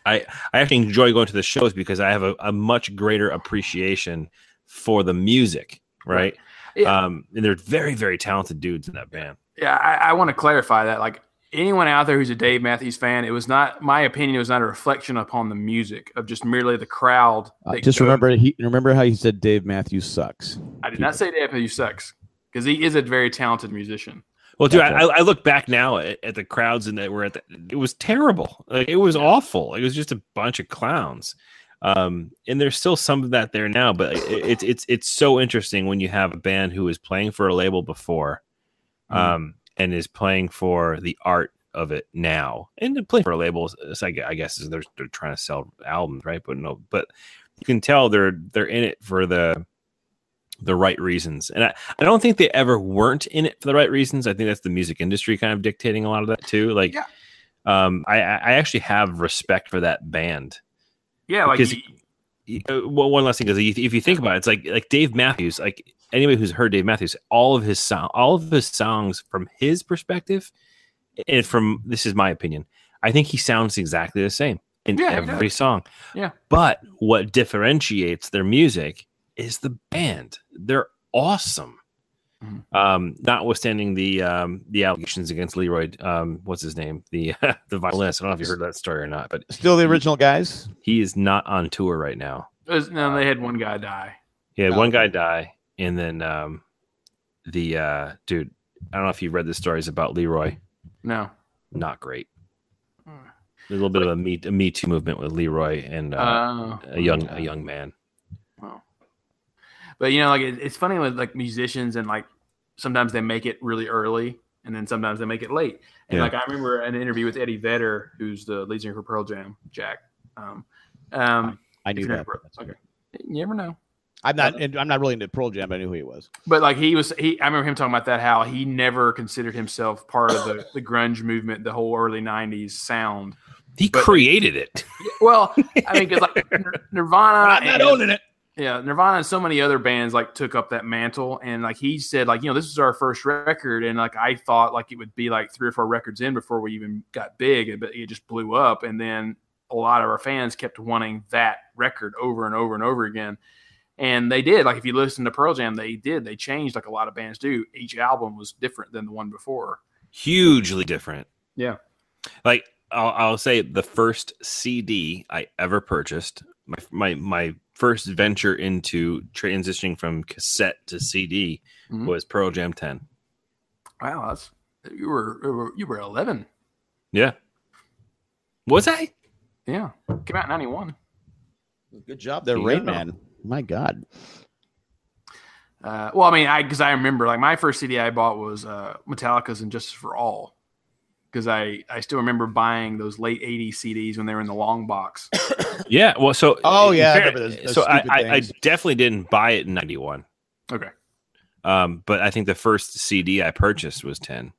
I I actually enjoy going to the shows because I have a, a much greater appreciation for the music, right? Yeah. Um, and they're very very talented dudes in that band. Yeah, I, I want to clarify that. Like anyone out there who's a Dave Matthews fan, it was not my opinion. It was not a reflection upon the music of just merely the crowd. Uh, just goes- remember he remember how he said Dave Matthews sucks. I did not say Dave Matthews sucks because he is a very talented musician. Well, dude, I, I look back now at, at the crowds and that were at the, it was terrible. Like it was awful. It was just a bunch of clowns. Um, and there's still some of that there now, but it, it's it's it's so interesting when you have a band who was playing for a label before, um, and is playing for the art of it now, and playing for labels. label. is- I guess is they're they're trying to sell albums, right? But no, but you can tell they're they're in it for the the right reasons. And I, I don't think they ever weren't in it for the right reasons. I think that's the music industry kind of dictating a lot of that too. Like, um, I, I actually have respect for that band. Yeah, like Because- he- Uh, well, one last thing, because if if you think about it, it's like like Dave Matthews. Like anybody who's heard Dave Matthews, all of his song, all of his songs from his perspective, and from this is my opinion, I think he sounds exactly the same in Yeah, every song. Yeah. But what differentiates their music is the band. They're awesome. Mm-hmm. Um, notwithstanding the um, the allegations against Leroy, um, what's his name, the [LAUGHS] the violinist. I don't know if you heard that story or not, but Still the original guys. he is not on tour right now. it was- no, they had one guy die. He had Oh, one guy die, and then um, the uh, dude. I don't know if you read the stories about Leroy. No. Not great. There's a little bit of a me, a me Too movement with Leroy and uh, Oh. a young a young man. Wow. But you know, like it, it's funny with like musicians and like sometimes they make it really early and then sometimes they make it late. And Yeah. like I remember an interview with Eddie Vedder, who's the lead singer for Pearl Jam, Jack. Um, um, I knew if you're that. not- Okay, you never know. I'm not. Uh, and I'm not really into Pearl Jam. But I knew who he was. But like he was, he I remember him talking about that how he never considered himself part of the, the grunge movement, the whole early '90s sound. He created it. Well, I mean, because like [LAUGHS] Nirvana, I'm not and- owning it. Yeah, Nirvana and so many other bands like took up that mantle, and like he said, like you know, this is our first record, and like I thought like it would be like three or four records in before we even got big, but it just blew up, and then a lot of our fans kept wanting that record over and over and over again, and they did. Like if you listen to Pearl Jam, they did. They changed like a lot of bands do. Each album was different than the one before, hugely different. Yeah. Like I'll, I'll say the first CD I ever purchased, my my my first venture into transitioning from cassette to CD Mhm. was Pearl Jam 10. Wow, that's you were you were, you were eleven. Yeah. Was I? Yeah, came out in ninety one. Good job there, Yeah. Rain Man. My God. Uh, well, I mean, I because I remember like my first CD I bought was uh, Metallica's and Justice for All because I I still remember buying those late '80s CDs when they were in the long box. [COUGHS] Yeah. Well, so Oh, yeah, fair- remember those- those so I, I, I definitely didn't buy it in '91. Okay. Um, but I think the first CD I purchased was 10.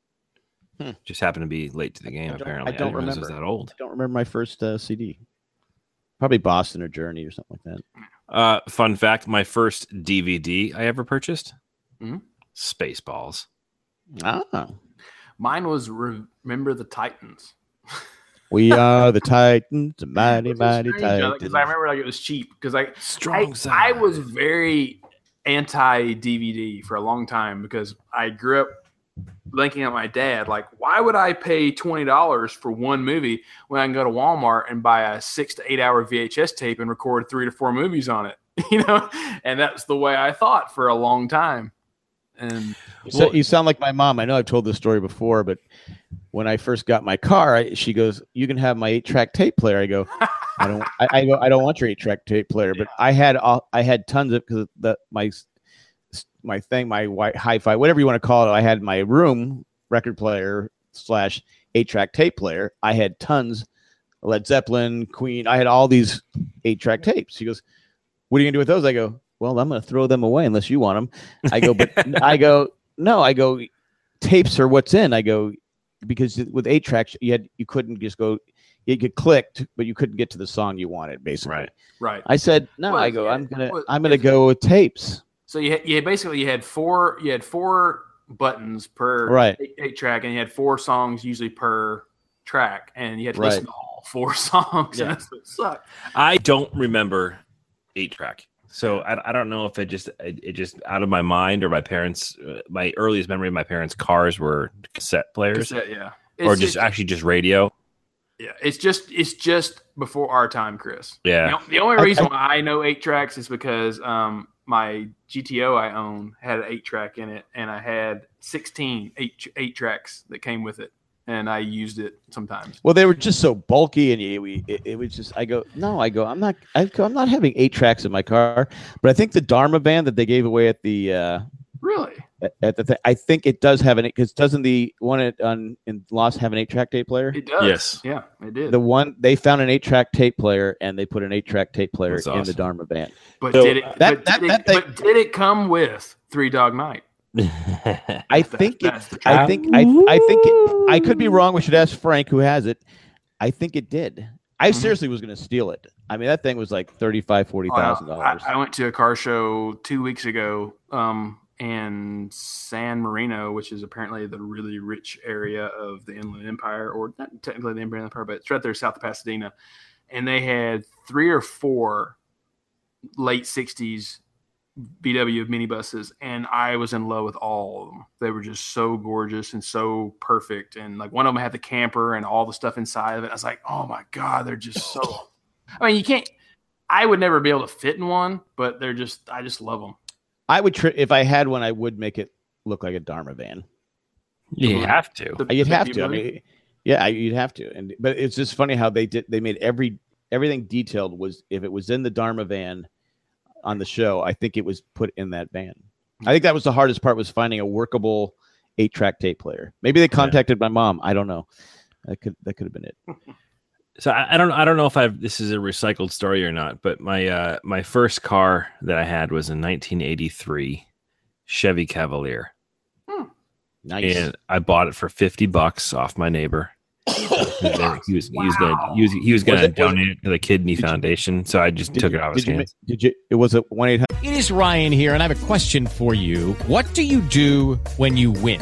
Hmm. Just happened to be late to the game. I apparently, I don't didn't it remember. was that old. I don't remember my first uh, CD. Probably Boston or Journey or something like that. Uh, fun fact: my first DVD I ever purchased, Mhm. Spaceballs. Ah. Mine was Remember the Titans. We [LAUGHS] are the Titans, the mighty, mighty Titans. Because I remember like it was cheap because I Strong I, I was very anti DVD for a long time because I grew up linking at my dad like why would I pay twenty dollars for one movie when I can go to Walmart and buy a six to eight hour VHS tape and record three to four movies on it [LAUGHS] you know and that's the way I thought for a long time and You, sa- you sound like my mom. I know I've told this story before, but when I first got my car, I, she goes, "You can have my eight-track tape player." I go, "I don't." I, I go, "I don't want your eight-track tape player." But [LAUGHS] I had all, I had tons of because the my s- my thing, my white hi-fi, whatever you want to call it. I had my room record player slash eight-track tape player. I had tons, Led Zeppelin, Queen. I had all these eight-track tapes. He goes, "What are you gonna do with those?" I go, "Well, I'm gonna throw them away unless you want them." I go, but [LAUGHS] I go, no, I go, tapes are what's in. I go, because with eight tracks, you had you couldn't just go, it get clicked, but you couldn't get to the song you wanted. Basically, Right. right I said, no, Well, I go, yeah, I'm gonna, well, I'm gonna go with tapes. So you had, you basically you had four you had four buttons per Right. eight, eight track, and you had four songs usually per track, and you had to Right. listen to all four [LAUGHS] songs. Yeah. And that's what sucked. I don't remember eight track, so I, I don't know if it just it, it just out of my mind or my parents. Uh, my earliest memory of my parents' cars were cassette players, Cassette, yeah, or just actually just radio. yeah. It's just it's just before our time, Chris. Yeah. The, the only I- reason I- why I know eight tracks is because um my GTO I own had an eight track in it, and I had 16 eight eight tracks that came with it, and I used it sometimes. Well, they were just so bulky, and it, it, it was just. I go, no, I go, I'm not, I I'm not having eight tracks in my car. But I think the Dharma van that they gave away at the uh, Really? at- at the thing, I think it does have an because doesn't the one at, on in Lost have an eight track tape player? It does. Yes. Yeah, it did. The one they found an eight track tape player and they put an eight track tape player That's in the. Dharma van. But So- did it? That- but, that- did that it thing- but did it come with Three Dog Night? I That- think it, I think I I think it, I could be wrong. We should ask Frank who has it. I think it did. I Mhm. seriously was going to steal it. I mean, that thing was like thirty-five, forty Oh, thousand I, dollars. I went to a car show two weeks ago um, in San Marino, which is apparently the really rich area of the Inland Empire, or not technically the Inland Empire, but it's right there south of Pasadena. And they had three or four late 60s VW minibuses, and I was in love with all of them. They were just so gorgeous and so perfect. And like one of them had the camper and all the stuff inside of it. I was like, oh my God, they're just so. [LAUGHS] I mean, you can't. I would never be able to fit in one, but they're just. I just love them. I would tri- if I had one, I would make it look like a Dharma van. you have to. The- You'd the have to. I mean, yeah, you'd have to. And but it's just funny how they did. They made every everything detailed. Was if it was in the Dharma van on the show, I think it was put in that van. I think that was the hardest part was finding a workable eight track tape player. Maybe they contacted my mom. I don't know. That could that could have been it. [LAUGHS] So I, I don't I don't know if I've this is a recycled story or not, but my uh my first car that I had was a 1983 Chevy Cavalier, Nice. and I bought it for 50 bucks off my neighbor. he was he was gonna he was, he was gonna Was it- was it- donate it to the Kidney Did you- Foundation, so I just took you- it out of his did you, hands. Did you? It was a one eight hundred. It is Ryan here, and I have a question for you. What do you do when you win?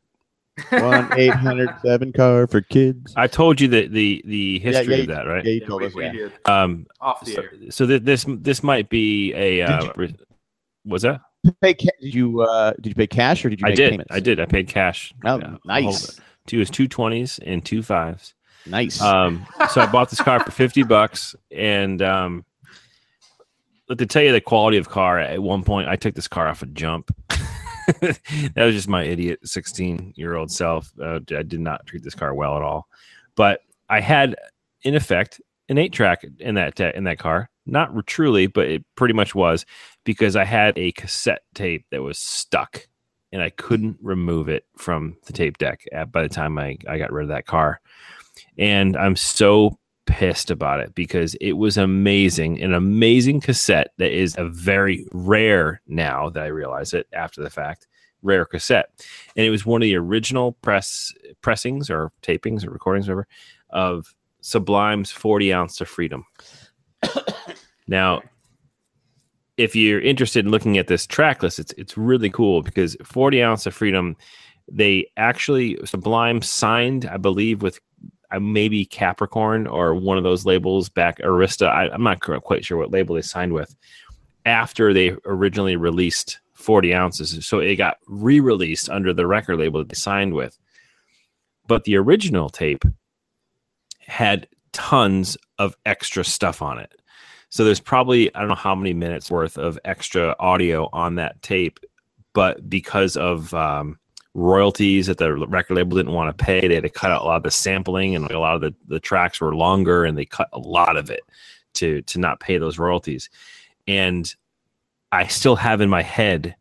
One eight hundred seven car for kids. I told you that the the history yeah, of that, right? Yeah, you Yeah, told we, us. we Yeah. did. Um, Off the so, air. so that this this might be a uh, Did re- was that? Did you pay, ca- did you uh, did you pay cash or did you I did. payments? I did. I paid cash. Oh, Yeah, nice, Two was two twenties and two fives. nice. Um, so I bought this car for fifty bucks, and um, but to tell you the quality of car, at one point I took this car off a jump. [LAUGHS] [LAUGHS] that was just my idiot sixteen-year-old self. Uh, I did not treat this car well at all, but I had, in effect, an eight-track in that in that car. Not truly, but it pretty much was because I had a cassette tape that was stuck, and I couldn't remove it from the tape deck. At, by the time I I got rid of that car and I'm so pissed about it because it was amazing, an amazing cassette that is a very rare now that I realize it after the fact, rare cassette, and it was one of the original press pressings or tapings or recordings, whatever, of Sublime's 40 ounce of freedom. [COUGHS] now, if you're interested in looking at this track list, it's it's really cool because 40 ounce of freedom, they actually Sublime signed, I believe, with maybe Capricorn or one of those labels back Arista. I, I'm not quite sure what label they signed with after they originally released 40 ounces. So it got re-released under the record label that they signed with. But the original tape had tons of extra stuff on it. So there's probably I don't know how many minutes worth of extra audio on that tape, but because of um, royalties that the record label didn't want to pay, they had to cut out a lot of the sampling, and a lot of the, the tracks were longer, and they cut a lot of it to to not pay those royalties. And I still have in my head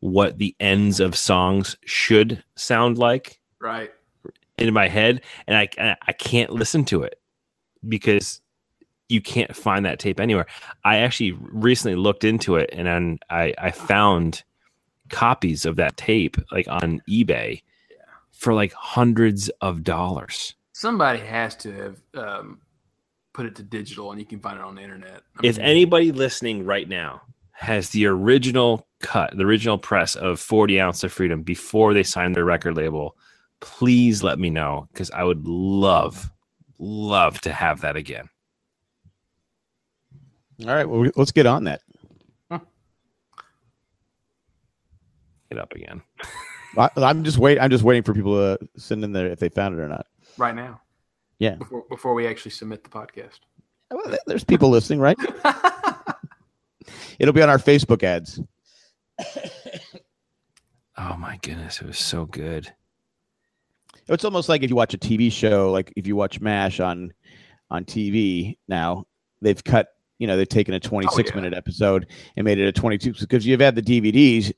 what the ends of songs should sound like Right. in my head, and I I can't listen to it because you can't find that tape anywhere. I actually recently looked into it, and then I I found copies of that tape like on eBay for like hundreds of dollars. Somebody has to have um, put it to digital, and you can find it on the internet. I If anybody listening right now has the original cut, the original press of 40 ounce of freedom before they signed their record label, please let me know because I would love, love to have that again. All right, well, let's get on that. Get up again. [LAUGHS] I, I'm just wait. I'm just waiting for people to send in there if they found it or not. right now, Yeah, before, before we actually submit the podcast. Well, there's people listening, right? [LAUGHS] It'll be on our Facebook ads. [COUGHS] Oh my goodness, it was so good. It's almost like if you watch a TV show, like if you watch MASH on on TV now, they've cut, you know, they've taken a 26 yeah. minute episode and made it a 22 because you've had the DVDs,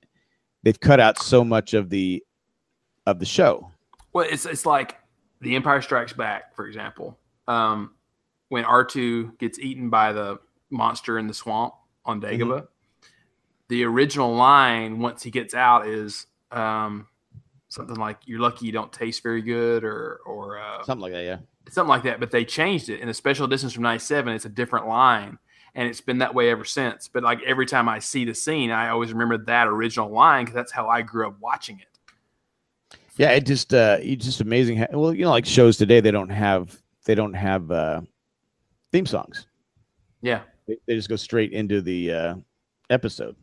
they've cut out so much of the of the show. Well, it's it's like The Empire Strikes Back, for example. Um, when R two gets eaten by the monster in the swamp on Dagobah, the original line once he gets out is um, something like "You're lucky you don't taste very good" or or uh, Something like that, yeah. something like that. But they changed it in a special distance from '97. It's a different line, and it's been that way ever since. But like every time I see the scene, I always remember that original line because that's how I grew up watching it. Yeah, it just uh it's just amazing how, well, you know, like shows today they don't have they don't have uh theme songs. Yeah. They, they just go straight into the uh episode.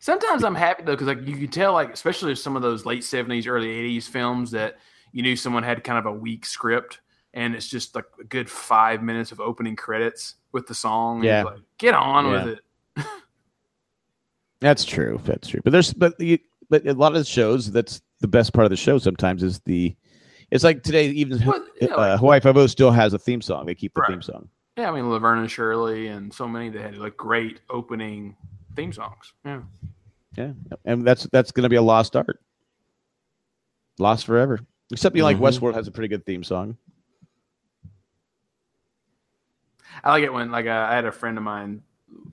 Sometimes I'm happy though because like you can tell like especially some of those late '70s, early '80s films that you knew someone had kind of a weak script. and it's just like a good five minutes of opening credits with the song. Yeah. It's like, get on Yeah. with it. That's true. That's true. But there's but you, but a lot of the shows that's the best part of the show. Sometimes is the it's like today even yeah, uh, like- Hawaii Five O still has a theme song. They keep the Right. theme song. Yeah, I mean Laverne and Shirley and so many that had like great opening theme songs. Yeah. Yeah, and that's that's going to be a lost art, lost forever. Except you like Mhm. Westworld has a pretty good theme song. I like it when like uh, I had a friend of mine.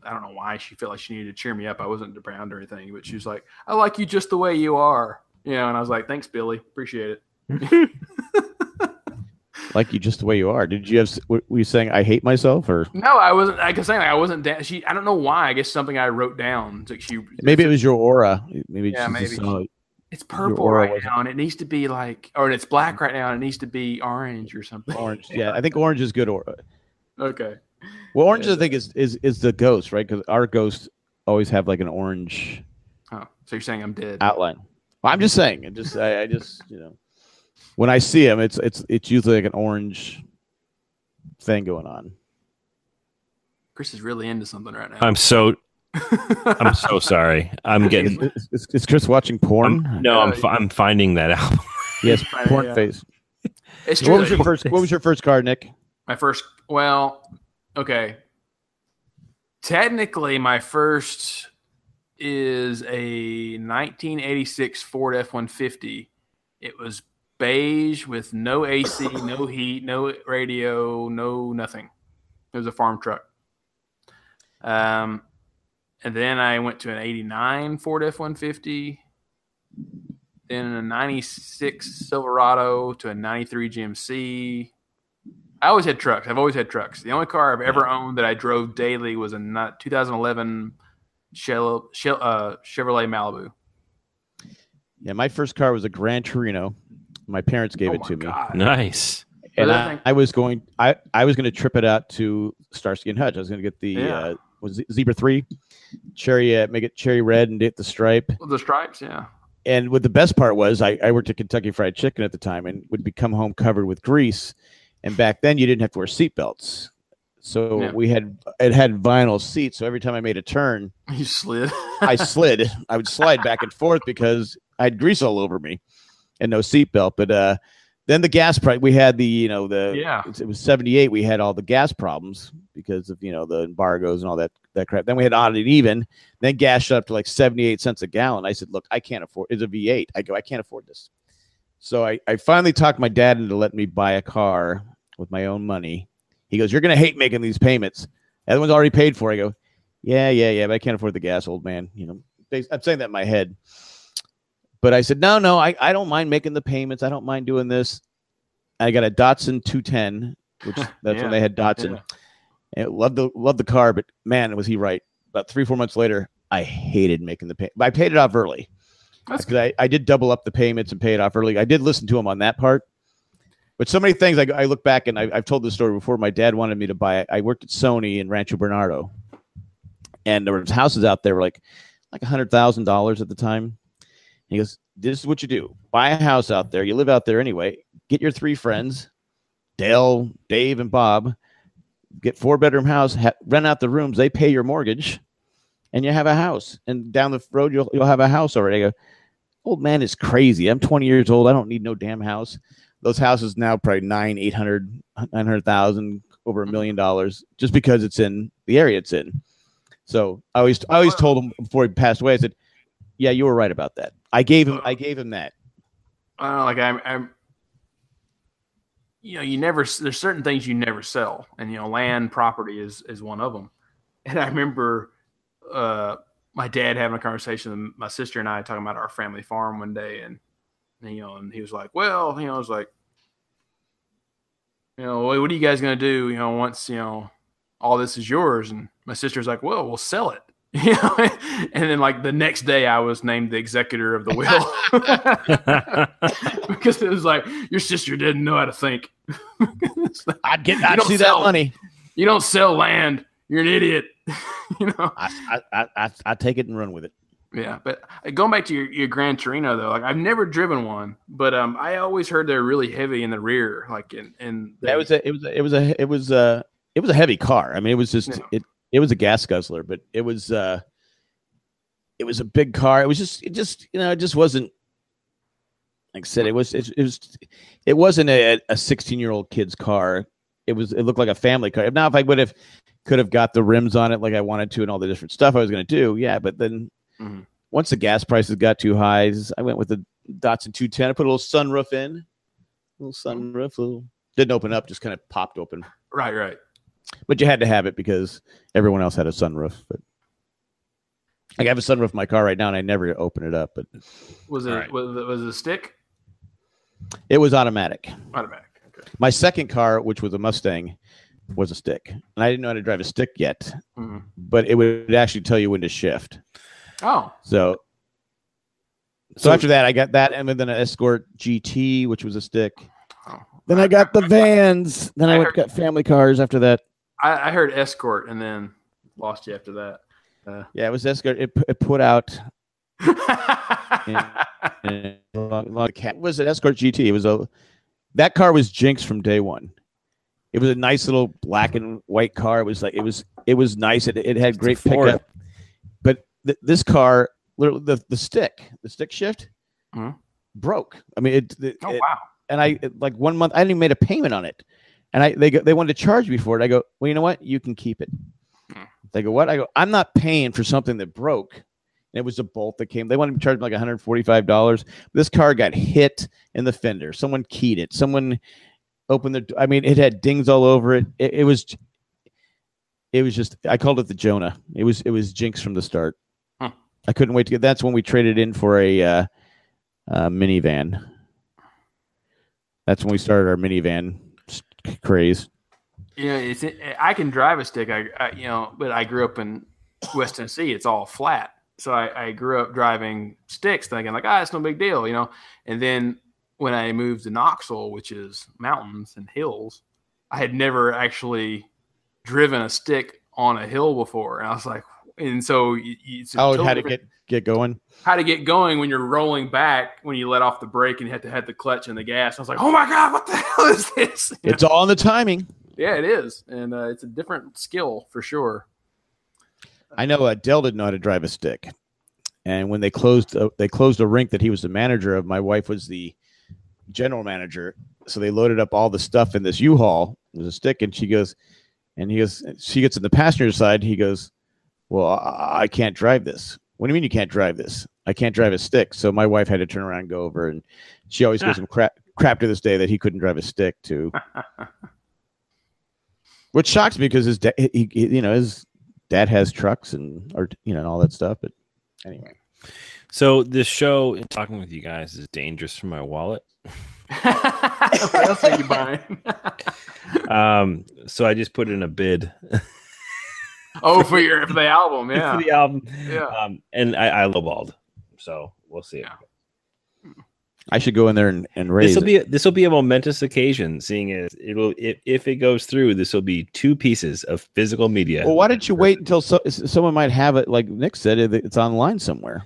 I don't know why she felt like she needed to cheer me up. I wasn't depressed or anything, but she was like, "I like you just the way you are," you know. And I was like, "Thanks, Billy. Appreciate it." [LAUGHS] Like you just the way you are. Did you have? Were were you saying I hate myself, or No, I wasn't. Like I was saying, I wasn't. Da- she. I don't know why. I guess something I wrote down. Like she. maybe it was your aura? Maybe Yeah, maybe. saw. It's purple aura right wasn't- now, and it needs to be like, or it's black right now, and it needs to be orange or something. orange. Yeah, I think orange is good aura. Okay. Well, orange I think is is is the ghost, right? Because our ghosts always have like an orange Oh, so you're saying I'm dead? outline. Well, I'm just saying. It just I, I just you know when I see them, it's it's it's usually like an orange thing going on. Chris is really into something right now. I'm so I'm so [LAUGHS] sorry. I'm getting Is, is, is Chris watching porn? I'm- no, I'm fi- I'm finding that out. Yes, [LAUGHS] porn yeah. face. It's what was your first? What was your first card, Nick? My first, well, okay. Technically, my first is a 1986 Ford F 150. It was beige with no AC, no heat, no radio, no nothing. It was a farm truck. Um, and then I went to an 89 Ford F 150, then a 96 Silverado to a 93 GMC. I always had trucks. I've always had trucks. The only car I've ever owned that I drove daily was a 2011 Shell, Shell, uh, Chevrolet Malibu. Yeah, my first car was a Gran Torino. My parents gave it to me. Nice. And I I, was going. I I was going to trip it out to Starsky and Hutch. I was going to get the Yeah. uh, was it Zebra three, cherry, uh, make it cherry red and get the stripe. The stripes, yeah. And what the best part was, I, I worked at Kentucky Fried Chicken at the time, and would be come home covered with grease. And back then, you didn't have to wear seatbelts, so Yeah. we had it had vinyl seats. So every time I made a turn, [LAUGHS] You slid. I [LAUGHS] slid. I would slide back and forth because I had grease all over me and no seatbelt. But uh, then the gas price, we had the, you know, the, Yeah. it was 78. We had all the gas problems because of, you know, the embargoes and all that, that crap. Then we had odd and even. Then gas shot up to like 78 cents a gallon. I said, look, I can't afford it's a V8. I go, I can't afford this. So I, I finally talked my dad into letting me buy a car with my own money. He goes, You're going to hate making these payments. The other one's already paid for. I go, Yeah, yeah, yeah, but I can't afford the gas, old man. You know, I'm saying that in my head. But I said, No, no, I, I don't mind making the payments. I don't mind doing this. I got a Datsun 210, which [LAUGHS] that's Yeah, when they had Datsun. yeah. And loved the loved the car, but man, was he right. About three, four months later, I hated making the payment. But I paid it off early. That's I, I did double up the payments and pay it off early. I did listen to him on that part. But so many things, I, I look back and I, I've told this story before. My dad wanted me to buy. It. I worked at Sony in Rancho Bernardo, and there was houses out there were like like a hundred thousand dollars at the time. he goes, "This is what you do: buy a house out there. You live out there anyway. Get your three friends, Dale, Dave, and Bob. Get four bedroom house. Ha- rent out the rooms. They pay your mortgage, and you have a house. And down the road, you'll you'll have a house already." I go, "Old man is crazy. I'm 20 years old. I don't need no damn house." Those houses now probably nine, eight hundred, nine hundred thousand, over a million dollars, just because it's in the area it's in. So I always, I always told him before he passed away. I said, "Yeah, you were right about that. I gave him, I gave him that." I don't know, like I'm, I'm, you know, you never. There's certain things you never sell, and you know, land property is is one of them. And I remember uh, my dad having a conversation with my sister and I talking about our family farm one day, and, and you know, and he was like, "Well, you know, I was like, you know, what are you guys gonna do? You know, once you know all this is yours?" And my sister's like, "Well, we'll sell it." [LAUGHS] You know, and then like the next day, I was named the executor of the will [LAUGHS] [LAUGHS] because it was like your sister didn't know how to think. I'd get, I'd don't see that money. You don't sell land. You're an idiot. [LAUGHS] you know. I, I, I, I, take it and run with it. Yeah, but uh, going back to your, your Gran Torino though, like I've never driven one, but um, I always heard they're really heavy in the rear, like in in. That was a, it was a, it was a it was a it was a heavy car. I mean, it was just Yeah. it it was a gas guzzler, but it was uh it was a big car. It was just it just you know it just wasn't like I said it was it, it was it wasn't a a 16 year old kid's car. It was it looked like a family car. Now if I would have could have got the rims on it like I wanted to and all the different stuff I was going to do, yeah. But then Mhm. once the gas prices got too high, I went with the Datsun 210. I put a little sunroof in, a little sunroof, little didn't open up, just kind of popped open. right, right. But you had to have it because everyone else had a sunroof. But like, I have a sunroof in my car right now, and I never open it up. But Was it Right. was it was it a stick? it was automatic. Automatic. Okay. My second car, which was a Mustang, was a stick, and I didn't know how to drive a stick yet. Mhm. But it would actually tell you when to shift. Oh, So, so, So- after that, I got that, and then an Escort GT, which was a stick. oh. Then I got the vans. Then I, I went heard- got family cars after that. I, I heard escort and then lost you after that. Uh, Yeah, it was Escort. It, it put out uh, long, long cat was it Escort GT. It was a that car was Jinx from day one. It was a nice little black and white car. It was like it was it was nice. It, it had great pickup. But th- this car, literally, the the stick, the stick shift Mhm. broke. I mean, it, it, oh it- wow. and I it- like one month I didn't even made a payment on it, and I they go, they wanted to charge me for it. I go, well, you know what? You can keep it. Hmm. They go, what? I go, I'm not paying for something that broke. And it was a bolt that came. They wanted to charge me like 145 dollars. This car got hit in the fender. Someone keyed it. Someone opened the. I mean, it had dings all over it. It, it was. It was just. I called it the Jonah. It was. It was Jinx from the start. Huh. I couldn't wait to get. That's when we traded in for a uh, uh, minivan. That's when we started our minivan craze. You know, it's I can drive a stick. I, I you know, but I grew up in West Tennessee. It's all flat, so I, I grew up driving sticks, thinking like, ah, it's no big deal, you know. And then when I moved to Knoxville, which is mountains and hills, I had never actually driven a stick on a hill before, and I was like, and so it's Oh, totally how to get get going? how to get going when you're rolling back when you let off the brake and you have to have the clutch and the gas. I was like, oh my god, what the [LAUGHS] hell is this? You It's all in the timing. yeah, it is, and uh, it's a different skill for sure. I know uh, Dell didn't know how to drive a stick, and when they closed, uh, they closed a rink that he was the manager of. My wife was the general manager, so they loaded up all the stuff in this U-Haul. It was a stick, and she goes, and he goes, she gets in the passenger side. He goes, "Well, I, I can't drive this." What do you mean you can't drive this? I can't drive a stick. So my wife had to turn around and go over, and she always gives him crap crap to this day that he couldn't drive a stick too. [LAUGHS] Which shocks me because his dad, he, he, you know, his dad has trucks and or you know and all that stuff. But anyway, So this show and talking with you guys is dangerous for my wallet. What else are you buying? [LAUGHS] Um, so I just put in a bid oh, for your for the album, [LAUGHS] yeah. for the album. Yeah. Um, and I, I lowballed. So we'll see. Yeah. I should go in there and, and raise. This will be this will be a momentous occasion, seeing as it'll if, if it goes through, this will be two pieces of physical media. Well, why didn't you wait until so, someone might have it? Like Nick said, it- it's online somewhere.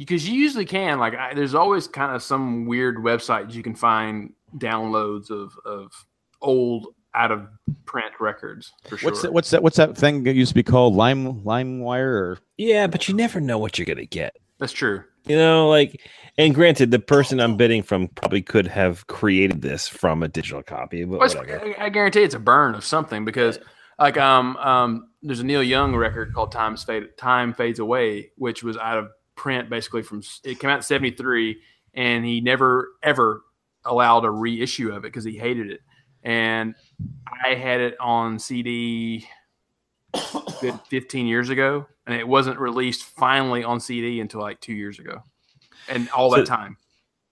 Because you usually can like I, there's always kind of some weird website you can find downloads of of old out of print records for sure. What's that, what's that? What's that thing that used to be called Lime LimeWire? Or Yeah, but you never know what you're gonna get. That's true. You know, like, and granted, the person I'm bidding from probably could have created this from a digital copy, but Well, whatever. I I guarantee it's a burn of something because, like, um, um, there's a Neil Young record called "Times Fade, Time Fades Away," which was out of print basically from it came out in '73, and he never ever allowed a reissue of it because he hated it. And I had it on CD 15 years ago, and it wasn't released finally on CD until like two years ago, and all that time.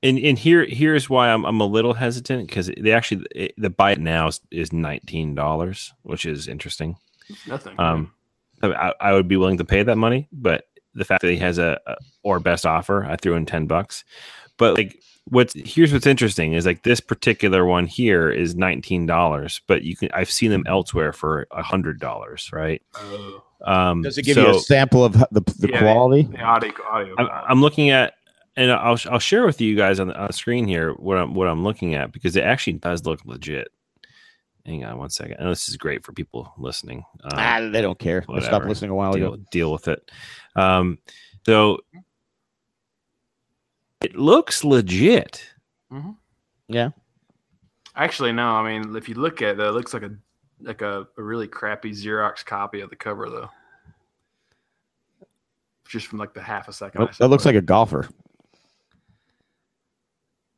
And and here here's why I'm I'm a little hesitant because they actually it, the buy it now is, is nineteen dollars, which is interesting. Nothing. Um, I, I would be willing to pay that money, but the fact that he has a, a or best offer, I threw in ten bucks. But like what's here's what's interesting is like this particular one here is nineteen dollars, but you can I've seen them elsewhere for a hundred dollars, right? Um, Does it give you a sample of the, the Yeah, quality? The audio, audio. I'm, I'm looking at, and I'll I'll share with you guys on the, on the screen here what I'm what I'm looking at because it actually does look legit. Hang on one second. And this is great for people listening. Um, Ah, they don't care. I stopped listening a while deal, ago. Deal with it. Um, so it looks legit. Yeah. Actually, no. I mean, if you look at it, it looks like a like a, a really crappy Xerox copy of the cover, though. Just from like the half a second. I Oh, that looks like a golfer.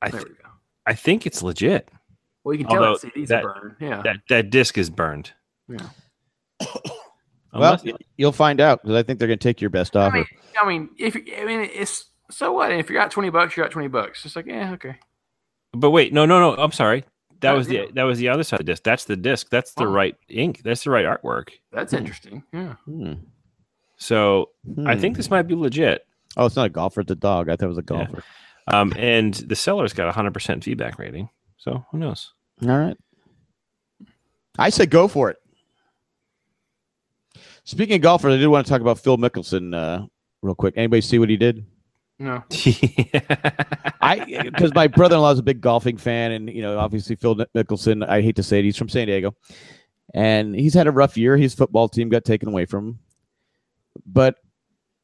I There th- we go. I think it's legit. Well, you can tell Although that CD's that- burned. Yeah. That that disc is burned. Yeah. [COUGHS] Well, Unless- you'll find out because I think they're going to take your best I offer. mean, I mean, if I mean, it's so what? If you're at twenty bucks, you're at twenty bucks. It's like, yeah, okay. but wait, no, no, no. I'm sorry. That Oh, was the that was the other side of the disc. That's the disc. That's the Oh. right ink. That's the right artwork. That's interesting. Yeah. Hmm. So I Hmm. think this might be legit. Oh, it's not a golfer. It's a dog. I thought it was a golfer. Um, and the seller's got a hundred percent feedback rating. So who knows? All right. I said go for it. Speaking of golfers, I did want to talk about Phil Mickelson uh, real quick. Anybody see what he did? No. [LAUGHS] I because my brother-in-law is a big golfing fan, and you know, obviously Phil Mickelson. I hate to say it, he's from San Diego, and he's had a rough year. His football team got taken away from him, but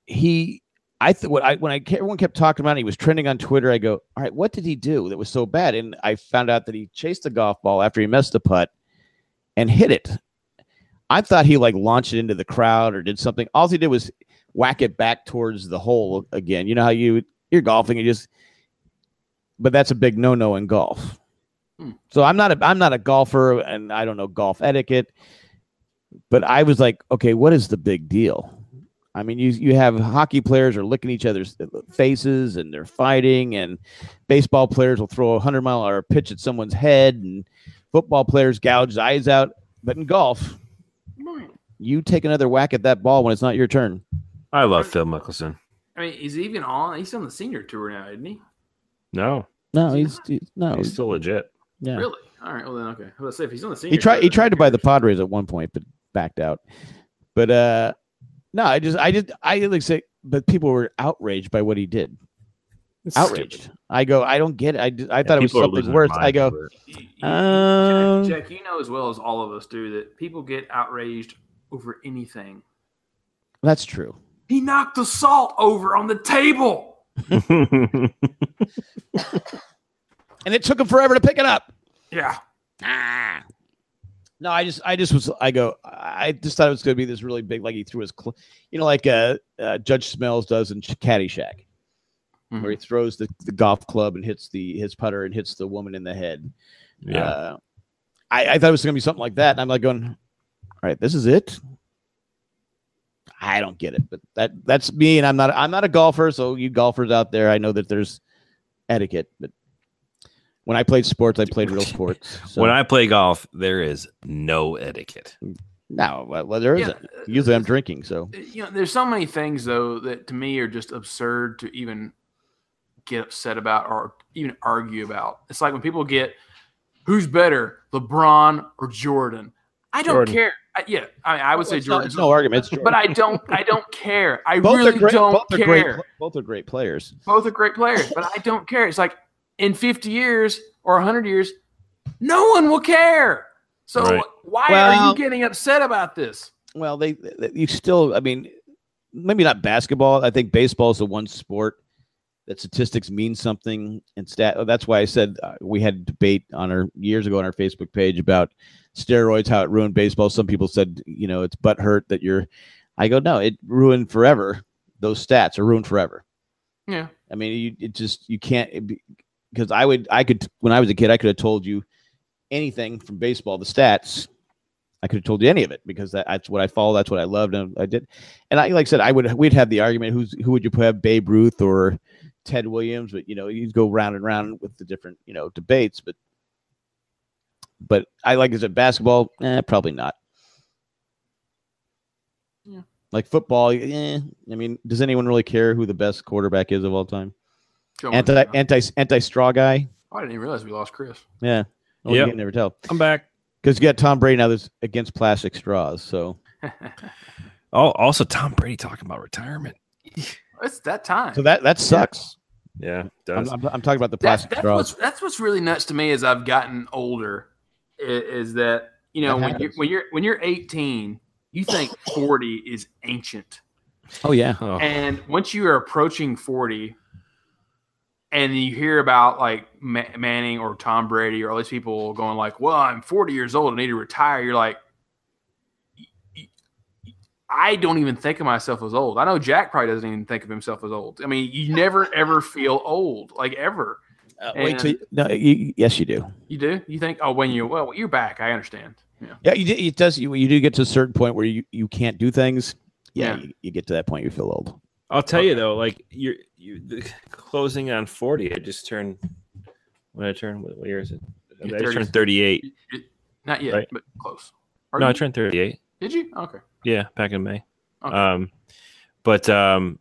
he, I th- what I when I everyone kept talking about, it, he was trending on Twitter. I go, all right, what did he do that was so bad? And I found out that he chased the golf ball after he missed the putt and hit it. I thought he like launched it into the crowd or did something. All he did was whack it back towards the hole again. You know how you you're golfing you just but that's a big no-no in golf. Hmm. So I'm not a I'm not a golfer and I don't know golf etiquette, but I was like, okay, what is the big deal? I mean, you you have hockey players are licking each other's faces and they're fighting, and baseball players will throw a hundred mile an hour pitch at someone's head, and football players gouge eyes out. But in golf, you take another whack at that ball when it's not your turn. I love Phil Mickelson. I mean, he's even on. He's on the senior tour now, isn't he? No, No, he's, he's no, he's still legit. yeah. Really? All right. Well, then, okay. Let's say if he's on the senior. He tried. tour, He tried to buy the? Padres at one point, but backed out. But uh, no, I just, I just, I like say, but people were outraged by what he did. It's outraged. stupid. I go, I don't get it. I, just- I Yeah, thought it was people are losing something worse. I go, over it. You- you- Um, Jack, Jack, you know as well as all of us do that people get outraged over anything. that's true. He knocked the salt over on the table. [LAUGHS] [LAUGHS] And it took him forever to pick it up. Yeah. No, I just, I just was, I go, I just thought it was going to be this really big, like he threw his, cl- you know, like uh, uh, Judge Smails does in Caddyshack, where he throws the, the golf club and hits the his putter and hits the woman in the head. Yeah. Uh, I, I thought it was going to be something like that, and I'm like going, all right, this is it. I don't get it, but that that's me, and I'm not I'm not a golfer. So you golfers out there, I know that there's etiquette, but when I played sports, I played real sports. So. When I play golf, there is no etiquette. no, well, well, there Yeah. isn't. Usually, I'm drinking, so uh, You know, there's so many things though that to me are just absurd to even get upset about or even argue about. It's like when people get who's better, LeBron or Jordan. I don't Jordan. care. I, yeah, I, I would say Jordan. it's no argument. It's but I don't. I don't care. I both really great. don't both are care. great. Both are great players. Both are great players, but I don't care. It's like in 50 years or 100 years, no one will care. So Right. why are you getting upset about this? Well, they, they you still. I mean, maybe not basketball. I think baseball is the one sport that statistics mean something and stat. That's why I said uh, we had a debate on our years ago on our Facebook page about steroids, how it ruined baseball. Some people said, you know, it's butt hurt that you're. I go, no, it ruined forever. Those stats are ruined forever. Yeah. I mean, you it just you can't because I would I could when I was a kid I could have told you anything from baseball, the stats. I could have told you any of it because that, that's what I follow. That's what I loved, and I did. And I like I said, I would we'd have the argument who's who would you have Babe Ruth or Ted Williams, but you know you'd go round and round with the different you know debates. But but I like is it basketball, eh, probably not. Yeah. Like football, eh, I mean, does anyone really care who the best quarterback is of all time? Joe anti anti anti straw guy. Oh, I didn't even realize we lost Chris. Yeah. Well, Yep. You can never tell I'm back. because you got Tom Brady now that's against plastic straws. So [LAUGHS] Oh, also Tom Brady talking about retirement. [LAUGHS] It's that time. so that that sucks. Yeah, I'm, does. I'm, I'm talking about the That- plastic that's straws. what's that's what's really nuts to me as I've gotten older is, is that you know That when you happens. when you're when you're 18, you think 40 is ancient, Oh yeah. Oh. and once you are approaching 40, and you hear about like Ma- Manning or Tom Brady or all these people going like, "Well, I'm 40 years old, I need to retire," you're like. "Y- y- I don't even think of myself as old. I know Jack probably doesn't even think of himself as old. I mean, you [LAUGHS] never ever feel old, like ever. Uh, wait till you, no. You, yes, you do. You do? You think? Oh, when you well, you're back. I understand. Yeah. Yeah, you do, it does. You, you do get to a certain point where you, you can't do things. Yeah, Yeah. You, you get to that point, you feel old. I'll tell you though, like you're you the, closing on forty. I just turned when I turned. What, what year is it? I You're just turned thirty-eight. Not yet, Right. but close. Are No, I turned thirty-eight. Did you? Okay. Yeah, back in May. Okay. Um, but um,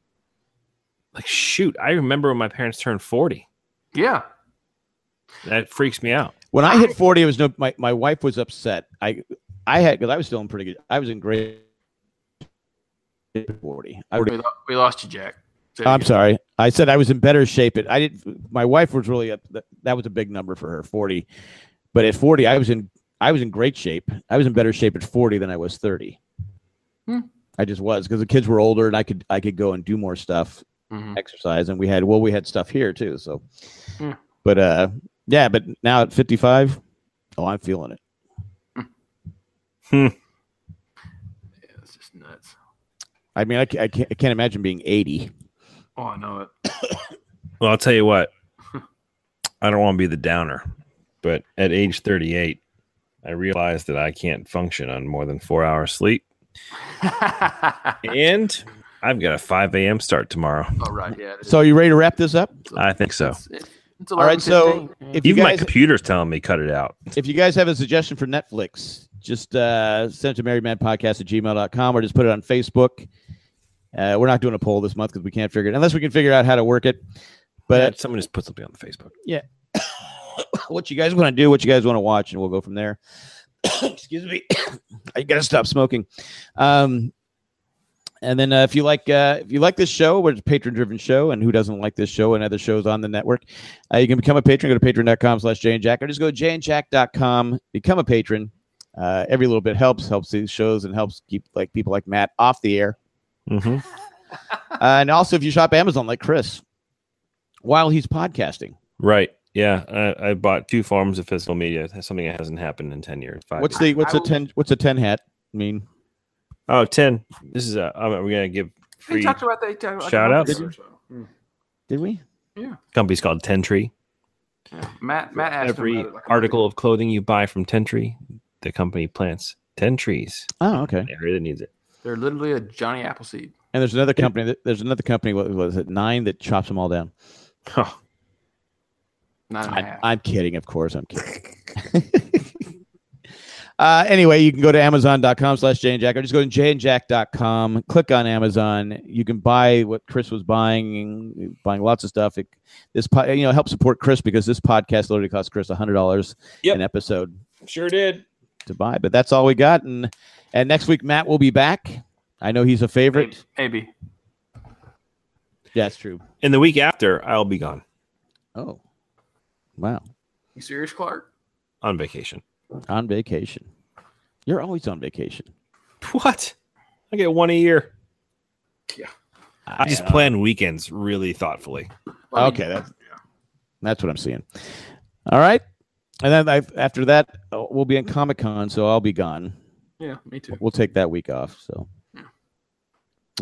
like shoot, I remember when my parents turned forty. Yeah. That freaks me out. When I hit forty, it was no. My, my wife was upset. I I had because I was still in pretty good. I was in great forty. I We, would. lo- we lost you, Jack. Say I'm again. sorry. I said I was in better shape. It. I did. My wife was really up. That, that was a big number for her. Forty, but at forty, I was in. I was in great shape. I was in better shape at forty than I was thirty. Hmm. I just was because the kids were older and I could I could go and do more stuff, Mhm. exercise, and we had well we had stuff here too. So, Hmm. but uh, yeah, but now at 55, oh, I'm feeling it. Yeah, it's just nuts. I mean, I, I can't I can't imagine being eighty. Oh, I know it. [COUGHS] Well, I'll tell you what. [LAUGHS] I don't want to be the downer, but at age 38, I realized that I can't function on more than four hours sleep, [LAUGHS] and I've got a 5 a.m. start tomorrow. oh, right. Yeah. So, are you ready to wrap this up? I think so. It's, it's, it's All right. So, 11:15. if you Even my computer's telling me cut it out. if you guys have a suggestion for Netflix, just uh, send it to marriedmanpodcast at gmail.com or just put it on Facebook. Uh, we're not doing a poll this month because we can't figure it unless we can figure out how to work it. But But someone just put something on the Facebook. Yeah. [COUGHS] what you guys want to do, what you guys want to watch, and we'll go from there. [COUGHS] Excuse me. [COUGHS] I gotta stop smoking. Um, and then uh, if you like uh, if you like this show, we're a patron driven show, and who doesn't like this show and other shows on the network, uh, you can become a patron. Go to patreon.com slash Jay and Jack, or just go to jayandjack.com, become a patron. Uh, every little bit helps, helps these shows and helps keep like people like Matt off the air. Mm-hmm. Uh, and also if you shop Amazon like Chris while he's podcasting. Right. Yeah. I, I bought two forms of physical media. That's something that hasn't happened in 10 years. Five What's years. the what's I a ten what's a ten hat mean? Oh, 10. This is a, um, we're going to give He free talked about that. he talked about Shout like a outs? month so. Mm. Did we? Yeah. company's called Ten Tree. yeah. Matt, Matt asked Every about it like a month article of clothing you buy from Ten Tree, the company plants 10 trees. Oh, okay. area that needs it. They're literally a Johnny Appleseed. And there's another company. That, there's another company. What was it? Nine that chops them all down. Huh. Nine and a I, half. I'm kidding. Of course, I'm kidding. [LAUGHS] uh, anyway, you can go to Amazon.com slash Jay and Jack, or just go to jayandjack.com. Click on Amazon. You can buy what Chris was buying, buying lots of stuff. It, this po- you know help support Chris because this podcast literally costs Chris hundred dollars Yep. an episode Sure did. to buy. But that's all we got. And and next week Matt will be back. I know he's a favorite. Maybe. Yeah, it's true. And the week after, I'll be gone Oh, wow. You serious, Clark? on vacation. On vacation. You're always on vacation. What? I get one a year. Yeah. I just uh, plan weekends really thoughtfully. Well, Okay, that's that's what I'm seeing. All right, and then I, after that uh, we'll be in Comic Con, so I'll be gone. Yeah, me too. We'll take that week off. So,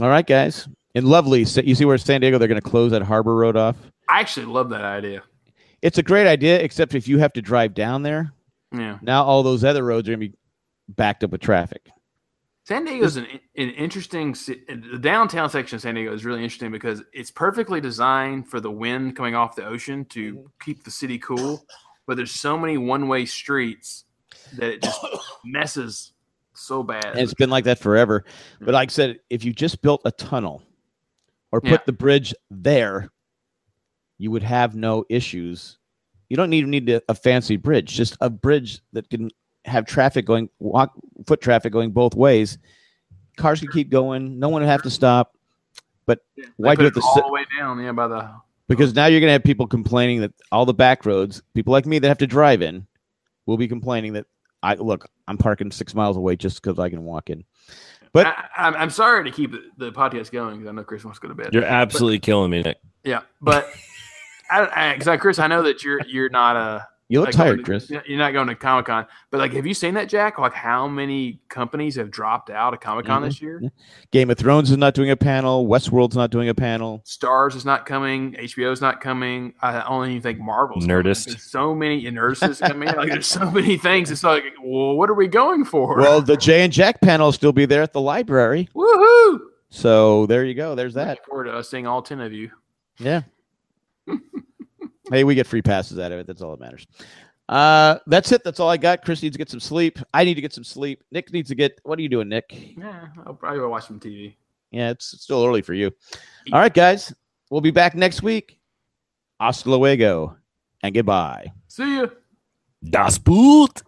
all right, guys. In lovely, you see where San Diego they're going to close that Harbor Road off. I actually love that idea. It's a great idea, except if you have to drive down there, Yeah. now all those other roads are going to be backed up with traffic. San Diego's an, an interesting the downtown section of San Diego is really interesting because it's perfectly designed for the wind coming off the ocean to mm-hmm. keep the city cool, but there's so many one-way streets that it just [COUGHS] messes so bad. And it's been like that forever. But like I said, if you just built a tunnel or put Yeah. the bridge there, you would have no issues. You don't even need a, a fancy bridge, just a bridge that can have traffic going, walk foot traffic going both ways. Cars can keep going. No one would have to stop. But They why do it it the all the way down? Yeah, by the because now you're going to have people complaining that all the back roads, people like me that have to drive in, will be complaining that I look, I'm parking six miles away just because I can walk in. But I, I'm, I'm sorry to keep the, the podcast going because I know Chris wants to go to bed. You're But- absolutely killing me, Nick. yeah, but [LAUGHS] I, I, cause I, Chris, I know that you're you're not a You look like, going tired, to- Chris. You're not going to Comic Con, but like, have you seen that, Jack? Like, how many companies have dropped out of Comic Con Mhm. this year? [LAUGHS] Game of Thrones is not doing a panel. Westworld's not doing a panel. Starz is not coming. HBO's not coming. I only even think Marvel's Nerdist. Coming. There's so many Nerdist is coming. like, there's so many [LAUGHS] things. It's like, well, what are we going for? Well, the Jay and Jack panel will still be there at the library. woohoo! So there you go. There's that. Looking forward to us seeing all ten of you. Yeah. [LAUGHS] hey, we get free passes out of it. That's all that matters. Uh, that's it. That's all I got. Chris needs to get some sleep. I need to get some sleep. Nick needs to get. What are you doing, Nick? Yeah, I'll probably go watch some TV. Yeah, it's still early for you. All right, guys. We'll be back next week. Hasta luego and goodbye. See you. Das Boot.